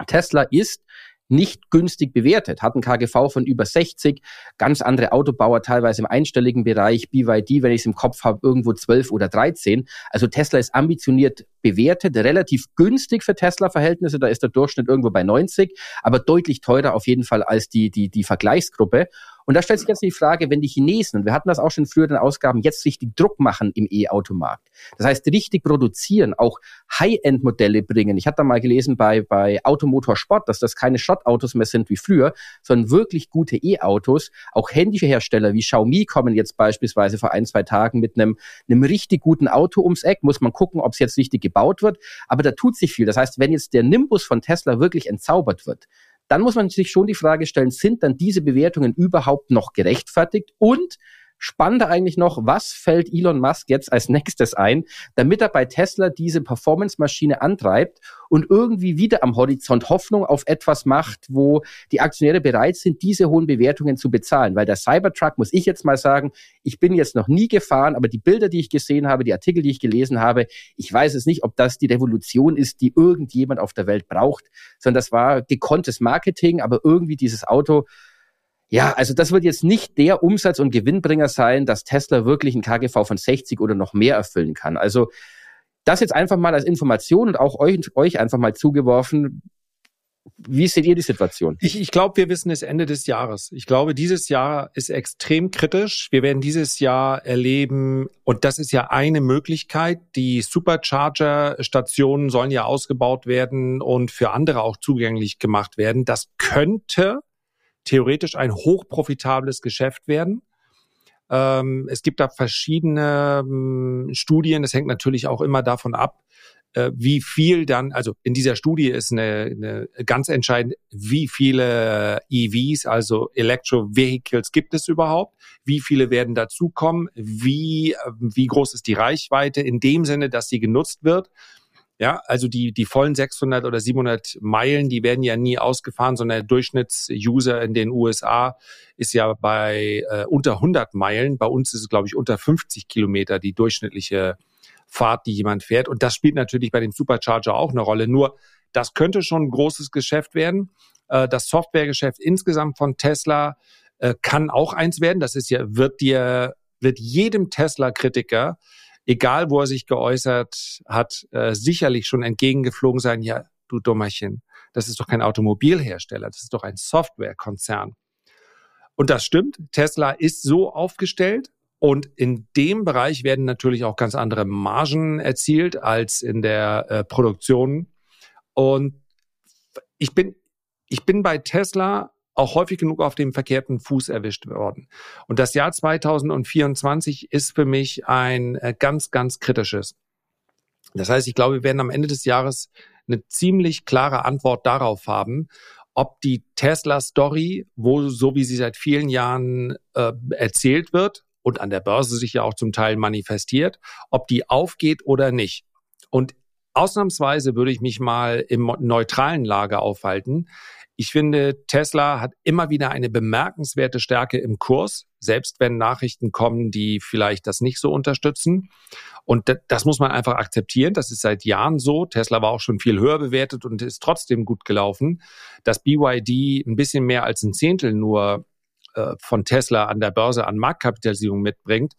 Tesla ist nicht günstig bewertet, hat ein KGV von über 60, ganz andere Autobauer teilweise im einstelligen Bereich, BYD, wenn ich es im Kopf habe, irgendwo 12 oder 13. Also Tesla ist ambitioniert bewertet, relativ günstig für Tesla-Verhältnisse, da ist der Durchschnitt irgendwo bei 90, aber deutlich teurer auf jeden Fall als die, die, die Vergleichsgruppe. Und da stellt sich jetzt die Frage, wenn die Chinesen, und wir hatten das auch schon in früheren Ausgaben, jetzt richtig Druck machen im E-Automarkt. Das heißt, richtig produzieren, auch High-End-Modelle bringen. Ich hatte da mal gelesen bei, bei Automotor Sport, dass das keine Schrottautos mehr sind wie früher, sondern wirklich gute E-Autos. Auch Handyhersteller wie Xiaomi kommen jetzt beispielsweise vor ein, zwei Tagen mit einem, einem richtig guten Auto ums Eck. Muss man gucken, ob es jetzt richtig gebaut wird. Aber da tut sich viel. Das heißt, wenn jetzt der Nimbus von Tesla wirklich entzaubert wird, dann muss man sich schon die Frage stellen, sind dann diese Bewertungen überhaupt noch gerechtfertigt? Und Spannender eigentlich noch, was fällt Elon Musk jetzt als nächstes ein, damit er bei Tesla diese Performance-Maschine antreibt und irgendwie wieder am Horizont Hoffnung auf etwas macht, wo die Aktionäre bereit sind, diese hohen Bewertungen zu bezahlen. Weil der Cybertruck, muss ich jetzt mal sagen, ich bin jetzt noch nie gefahren, aber die Bilder, die ich gesehen habe, die Artikel, die ich gelesen habe, ich weiß es nicht, ob das die Revolution ist, die irgendjemand auf der Welt braucht, sondern das war gekonntes Marketing, aber irgendwie dieses Auto ja, also das wird jetzt nicht der Umsatz- und Gewinnbringer sein, dass Tesla wirklich ein KGV von 60 oder noch mehr erfüllen kann. Also das jetzt einfach mal als Information und auch euch, euch einfach mal zugeworfen. Wie seht ihr die Situation? Ich, ich glaube, wir wissen es Ende des Jahres. Ich glaube, dieses Jahr ist extrem kritisch. Wir werden dieses Jahr erleben, und das ist ja eine Möglichkeit, die Supercharger-Stationen sollen ja ausgebaut werden und für andere auch zugänglich gemacht werden. Das könnte theoretisch ein hochprofitables Geschäft werden. Ähm, es gibt da verschiedene ähm, Studien. Es hängt natürlich auch immer davon ab, äh, wie viel dann, also in dieser Studie ist eine, eine ganz entscheidend, wie viele EVs, also Electro Vehicles gibt es überhaupt? Wie viele werden dazukommen? Wie, äh, wie groß ist die Reichweite in dem Sinne, dass sie genutzt wird? Ja, also die, die vollen 600 oder 700 Meilen, die werden ja nie ausgefahren, sondern der Durchschnittsuser in den USA ist ja bei äh, unter 100 Meilen. Bei uns ist es, glaube ich, unter 50 Kilometer die durchschnittliche Fahrt, die jemand fährt. Und das spielt natürlich bei dem Supercharger auch eine Rolle. Nur, das könnte schon ein großes Geschäft werden. Äh, das Softwaregeschäft insgesamt von Tesla äh, kann auch eins werden. Das ist ja, wird dir, wird jedem Tesla-Kritiker egal wo er sich geäußert hat, äh, sicherlich schon entgegengeflogen sein, ja, du Dummerchen, das ist doch kein Automobilhersteller, das ist doch ein Softwarekonzern. Und das stimmt, Tesla ist so aufgestellt und in dem Bereich werden natürlich auch ganz andere Margen erzielt als in der äh, Produktion. Und ich bin, ich bin bei Tesla auch häufig genug auf dem verkehrten Fuß erwischt worden. Und das Jahr 2024 ist für mich ein äh, ganz, ganz kritisches. Das heißt, ich glaube, wir werden am Ende des Jahres eine ziemlich klare Antwort darauf haben, ob die Tesla-Story, wo so wie sie seit vielen Jahren äh, erzählt wird und an der Börse sich ja auch zum Teil manifestiert, ob die aufgeht oder nicht. Und ausnahmsweise würde ich mich mal im neutralen Lager aufhalten. Ich finde, Tesla hat immer wieder eine bemerkenswerte Stärke im Kurs, selbst wenn Nachrichten kommen, die vielleicht das nicht so unterstützen. Und das muss man einfach akzeptieren. Das ist seit Jahren so. Tesla war auch schon viel höher bewertet und ist trotzdem gut gelaufen. Dass BYD ein bisschen mehr als ein Zehntel nur äh, von Tesla an der Börse an Marktkapitalisierung mitbringt,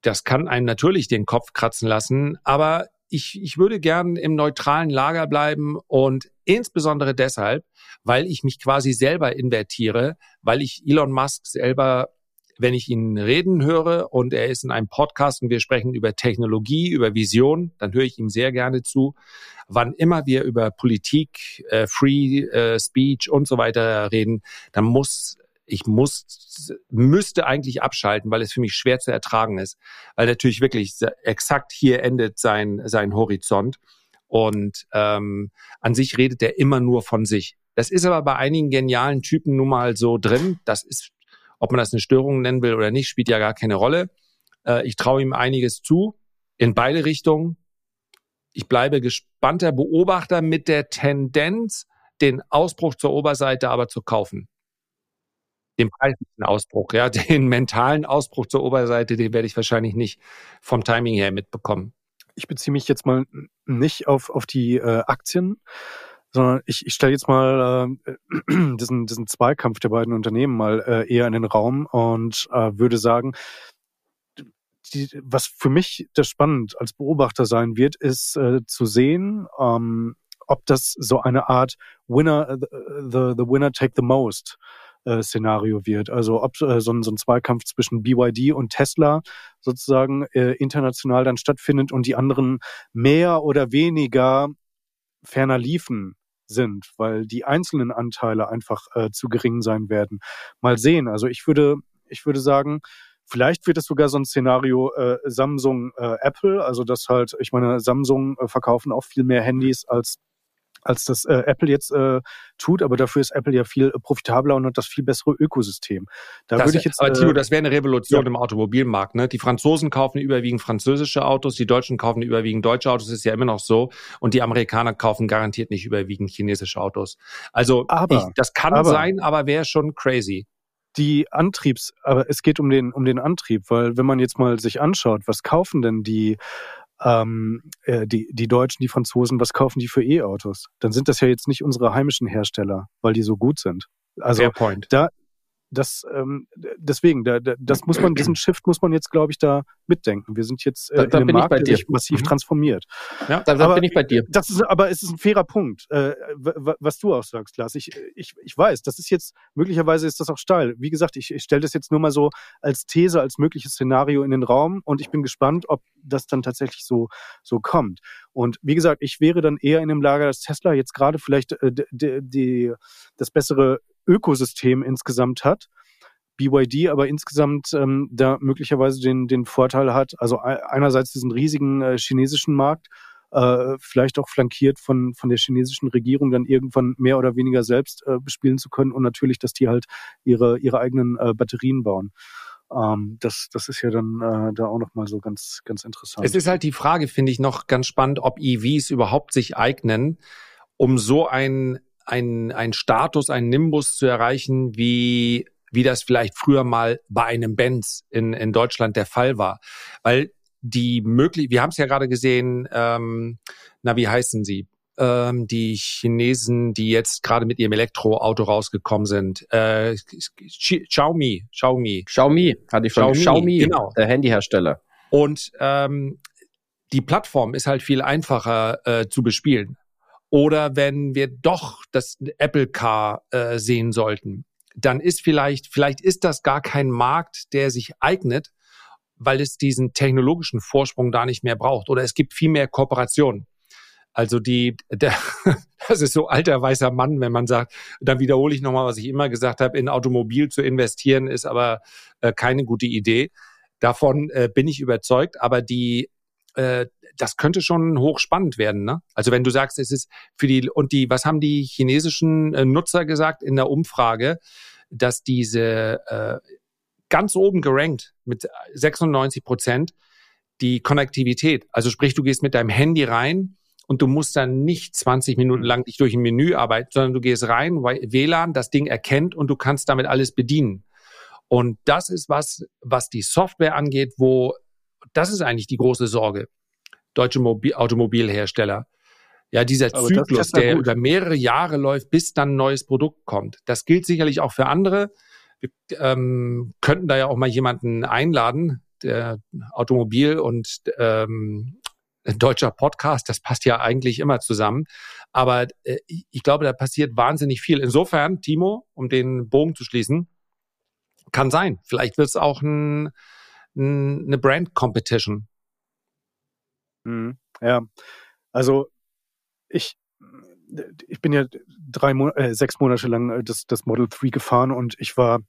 das kann einen natürlich den Kopf kratzen lassen. Aber ich, ich würde gern im neutralen Lager bleiben und insbesondere deshalb, weil ich mich quasi selber invertiere, weil ich Elon Musk selber wenn ich ihn reden höre und er ist in einem Podcast und wir sprechen über Technologie, über Vision, dann höre ich ihm sehr gerne zu. Wann immer wir über Politik, äh, Free äh, Speech und so weiter reden, dann muss ich muss, müsste eigentlich abschalten, weil es für mich schwer zu ertragen ist. Weil natürlich wirklich exakt hier endet sein, sein Horizont. Und ähm, an sich redet er immer nur von sich. Das ist aber bei einigen genialen Typen nun mal so drin. Das ist, ob man das eine Störung nennen will oder nicht, spielt ja gar keine Rolle. Äh, ich traue ihm einiges zu, in beide Richtungen. Ich bleibe gespannter Beobachter mit der Tendenz, den Ausbruch zur Oberseite aber zu kaufen den preislichen Ausbruch, ja, [laughs] den mentalen Ausbruch zur Oberseite, den werde ich wahrscheinlich nicht vom Timing her mitbekommen. Ich beziehe mich jetzt mal nicht auf, auf die äh, Aktien, sondern ich, ich stelle jetzt mal äh, [clears throat] diesen, diesen Zweikampf der beiden Unternehmen mal äh, eher in den Raum und äh, würde sagen, die, was für mich das spannend als Beobachter sein wird, ist äh, zu sehen, ähm, ob das so eine Art Winner, äh, the, the winner take the most äh, Szenario wird. Also ob äh, so, ein, so ein Zweikampf zwischen BYD und Tesla sozusagen äh, international dann stattfindet und die anderen mehr oder weniger ferner liefen sind, weil die einzelnen Anteile einfach äh, zu gering sein werden. Mal sehen. Also ich würde, ich würde sagen, Vielleicht wird es sogar so ein Szenario äh, Samsung, äh, Apple, also das halt, ich meine, Samsung äh, verkaufen auch viel mehr Handys als als das äh, Apple jetzt äh, tut, aber dafür ist Apple ja viel profitabler und hat das viel bessere Ökosystem. Da würde ich jetzt, aber Tilo, äh, das wäre eine Revolution ja. im Automobilmarkt. Ne? Die Franzosen kaufen überwiegend französische Autos, die Deutschen kaufen überwiegend deutsche Autos, ist ja immer noch so. Und die Amerikaner kaufen garantiert nicht überwiegend chinesische Autos. Also aber, ich, das kann aber, sein, aber wäre schon crazy die Antriebs, aber es geht um den, um den Antrieb, weil wenn man jetzt mal sich anschaut, was kaufen denn die, ähm, äh, die, die Deutschen, die Franzosen, was kaufen die für E-Autos? Dann sind das ja jetzt nicht unsere heimischen Hersteller, weil die so gut sind. Also da, das ähm, deswegen, da, da, das muss man, diesen [clears throat] Shift muss man jetzt, glaube ich, da mitdenken. Wir sind jetzt äh, da, in einem Markt, der sich massiv mhm. transformiert. Ja, da, da aber, bin ich bei dir. Das ist, aber es ist ein fairer Punkt, äh, was du auch sagst, Lars. Ich, ich, ich weiß, das ist jetzt, möglicherweise ist das auch steil. Wie gesagt, ich, ich stelle das jetzt nur mal so als These, als mögliches Szenario in den Raum und ich bin gespannt, ob das dann tatsächlich so, so kommt. Und wie gesagt, ich wäre dann eher in dem Lager, dass Tesla jetzt gerade vielleicht äh, die, die, das bessere Ökosystem insgesamt hat. BYD aber insgesamt ähm, da möglicherweise den, den Vorteil hat, also einerseits diesen riesigen äh, chinesischen Markt, äh, vielleicht auch flankiert von, von der chinesischen Regierung dann irgendwann mehr oder weniger selbst äh, bespielen zu können und natürlich, dass die halt ihre, ihre eigenen äh, Batterien bauen. Ähm, das, das ist ja dann äh, da auch nochmal so ganz, ganz interessant. Es ist halt die Frage, finde ich, noch ganz spannend, ob EVs überhaupt sich eignen, um so ein ein, ein Status, ein Nimbus zu erreichen, wie, wie das vielleicht früher mal bei einem Benz in, in Deutschland der Fall war. Weil die möglich, wir haben es ja gerade gesehen, ähm, na, wie heißen sie? Ähm, die Chinesen, die jetzt gerade mit ihrem Elektroauto rausgekommen sind. Äh, Xiaomi, Xiaomi. Xiaomi, hatte ich schon. Xiaomi, Xiaomi genau. der Handyhersteller. Und ähm, die Plattform ist halt viel einfacher äh, zu bespielen. Oder wenn wir doch das Apple Car äh, sehen sollten, dann ist vielleicht, vielleicht ist das gar kein Markt, der sich eignet, weil es diesen technologischen Vorsprung da nicht mehr braucht. Oder es gibt viel mehr Kooperation. Also die, der, [laughs] das ist so alter weißer Mann, wenn man sagt, dann wiederhole ich nochmal, was ich immer gesagt habe, in Automobil zu investieren ist aber äh, keine gute Idee. Davon äh, bin ich überzeugt, aber die äh, das könnte schon hochspannend werden. Ne? Also wenn du sagst, es ist für die und die, was haben die chinesischen äh, Nutzer gesagt in der Umfrage, dass diese äh, ganz oben gerankt mit 96 Prozent die Konnektivität. Also sprich, du gehst mit deinem Handy rein und du musst dann nicht 20 Minuten lang dich durch ein Menü arbeiten, sondern du gehst rein, WLAN das Ding erkennt und du kannst damit alles bedienen. Und das ist was, was die Software angeht, wo das ist eigentlich die große Sorge. Deutsche Mobil Automobilhersteller. Ja, dieser Aber Zyklus, der über mehrere Jahre läuft, bis dann ein neues Produkt kommt. Das gilt sicherlich auch für andere. Wir ähm, könnten da ja auch mal jemanden einladen, der Automobil und ähm, deutscher Podcast, das passt ja eigentlich immer zusammen. Aber äh, ich glaube, da passiert wahnsinnig viel. Insofern, Timo, um den Bogen zu schließen, kann sein. Vielleicht wird es auch ein eine Brand Competition. Mhm. Ja, also ich, ich bin ja drei Mon äh, sechs Monate lang äh, das, das Model 3 gefahren und ich war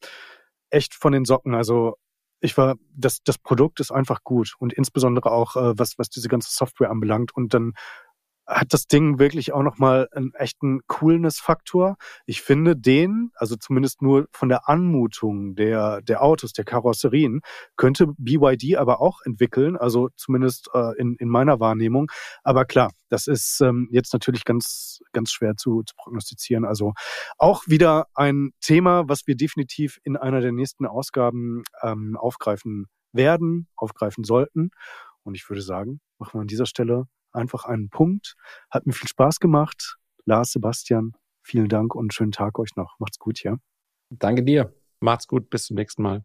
echt von den Socken. Also ich war, das, das Produkt ist einfach gut und insbesondere auch, äh, was, was diese ganze Software anbelangt. Und dann hat das Ding wirklich auch nochmal einen echten Coolness-Faktor. Ich finde den, also zumindest nur von der Anmutung der, der Autos, der Karosserien, könnte BYD aber auch entwickeln, also zumindest äh, in, in meiner Wahrnehmung. Aber klar, das ist ähm, jetzt natürlich ganz, ganz schwer zu, zu prognostizieren. Also auch wieder ein Thema, was wir definitiv in einer der nächsten Ausgaben ähm, aufgreifen werden, aufgreifen sollten. Und ich würde sagen, machen wir an dieser Stelle einfach einen Punkt. Hat mir viel Spaß gemacht. Lars, Sebastian, vielen Dank und schönen Tag euch noch. Macht's gut, ja. Danke dir. Macht's gut, bis zum nächsten Mal.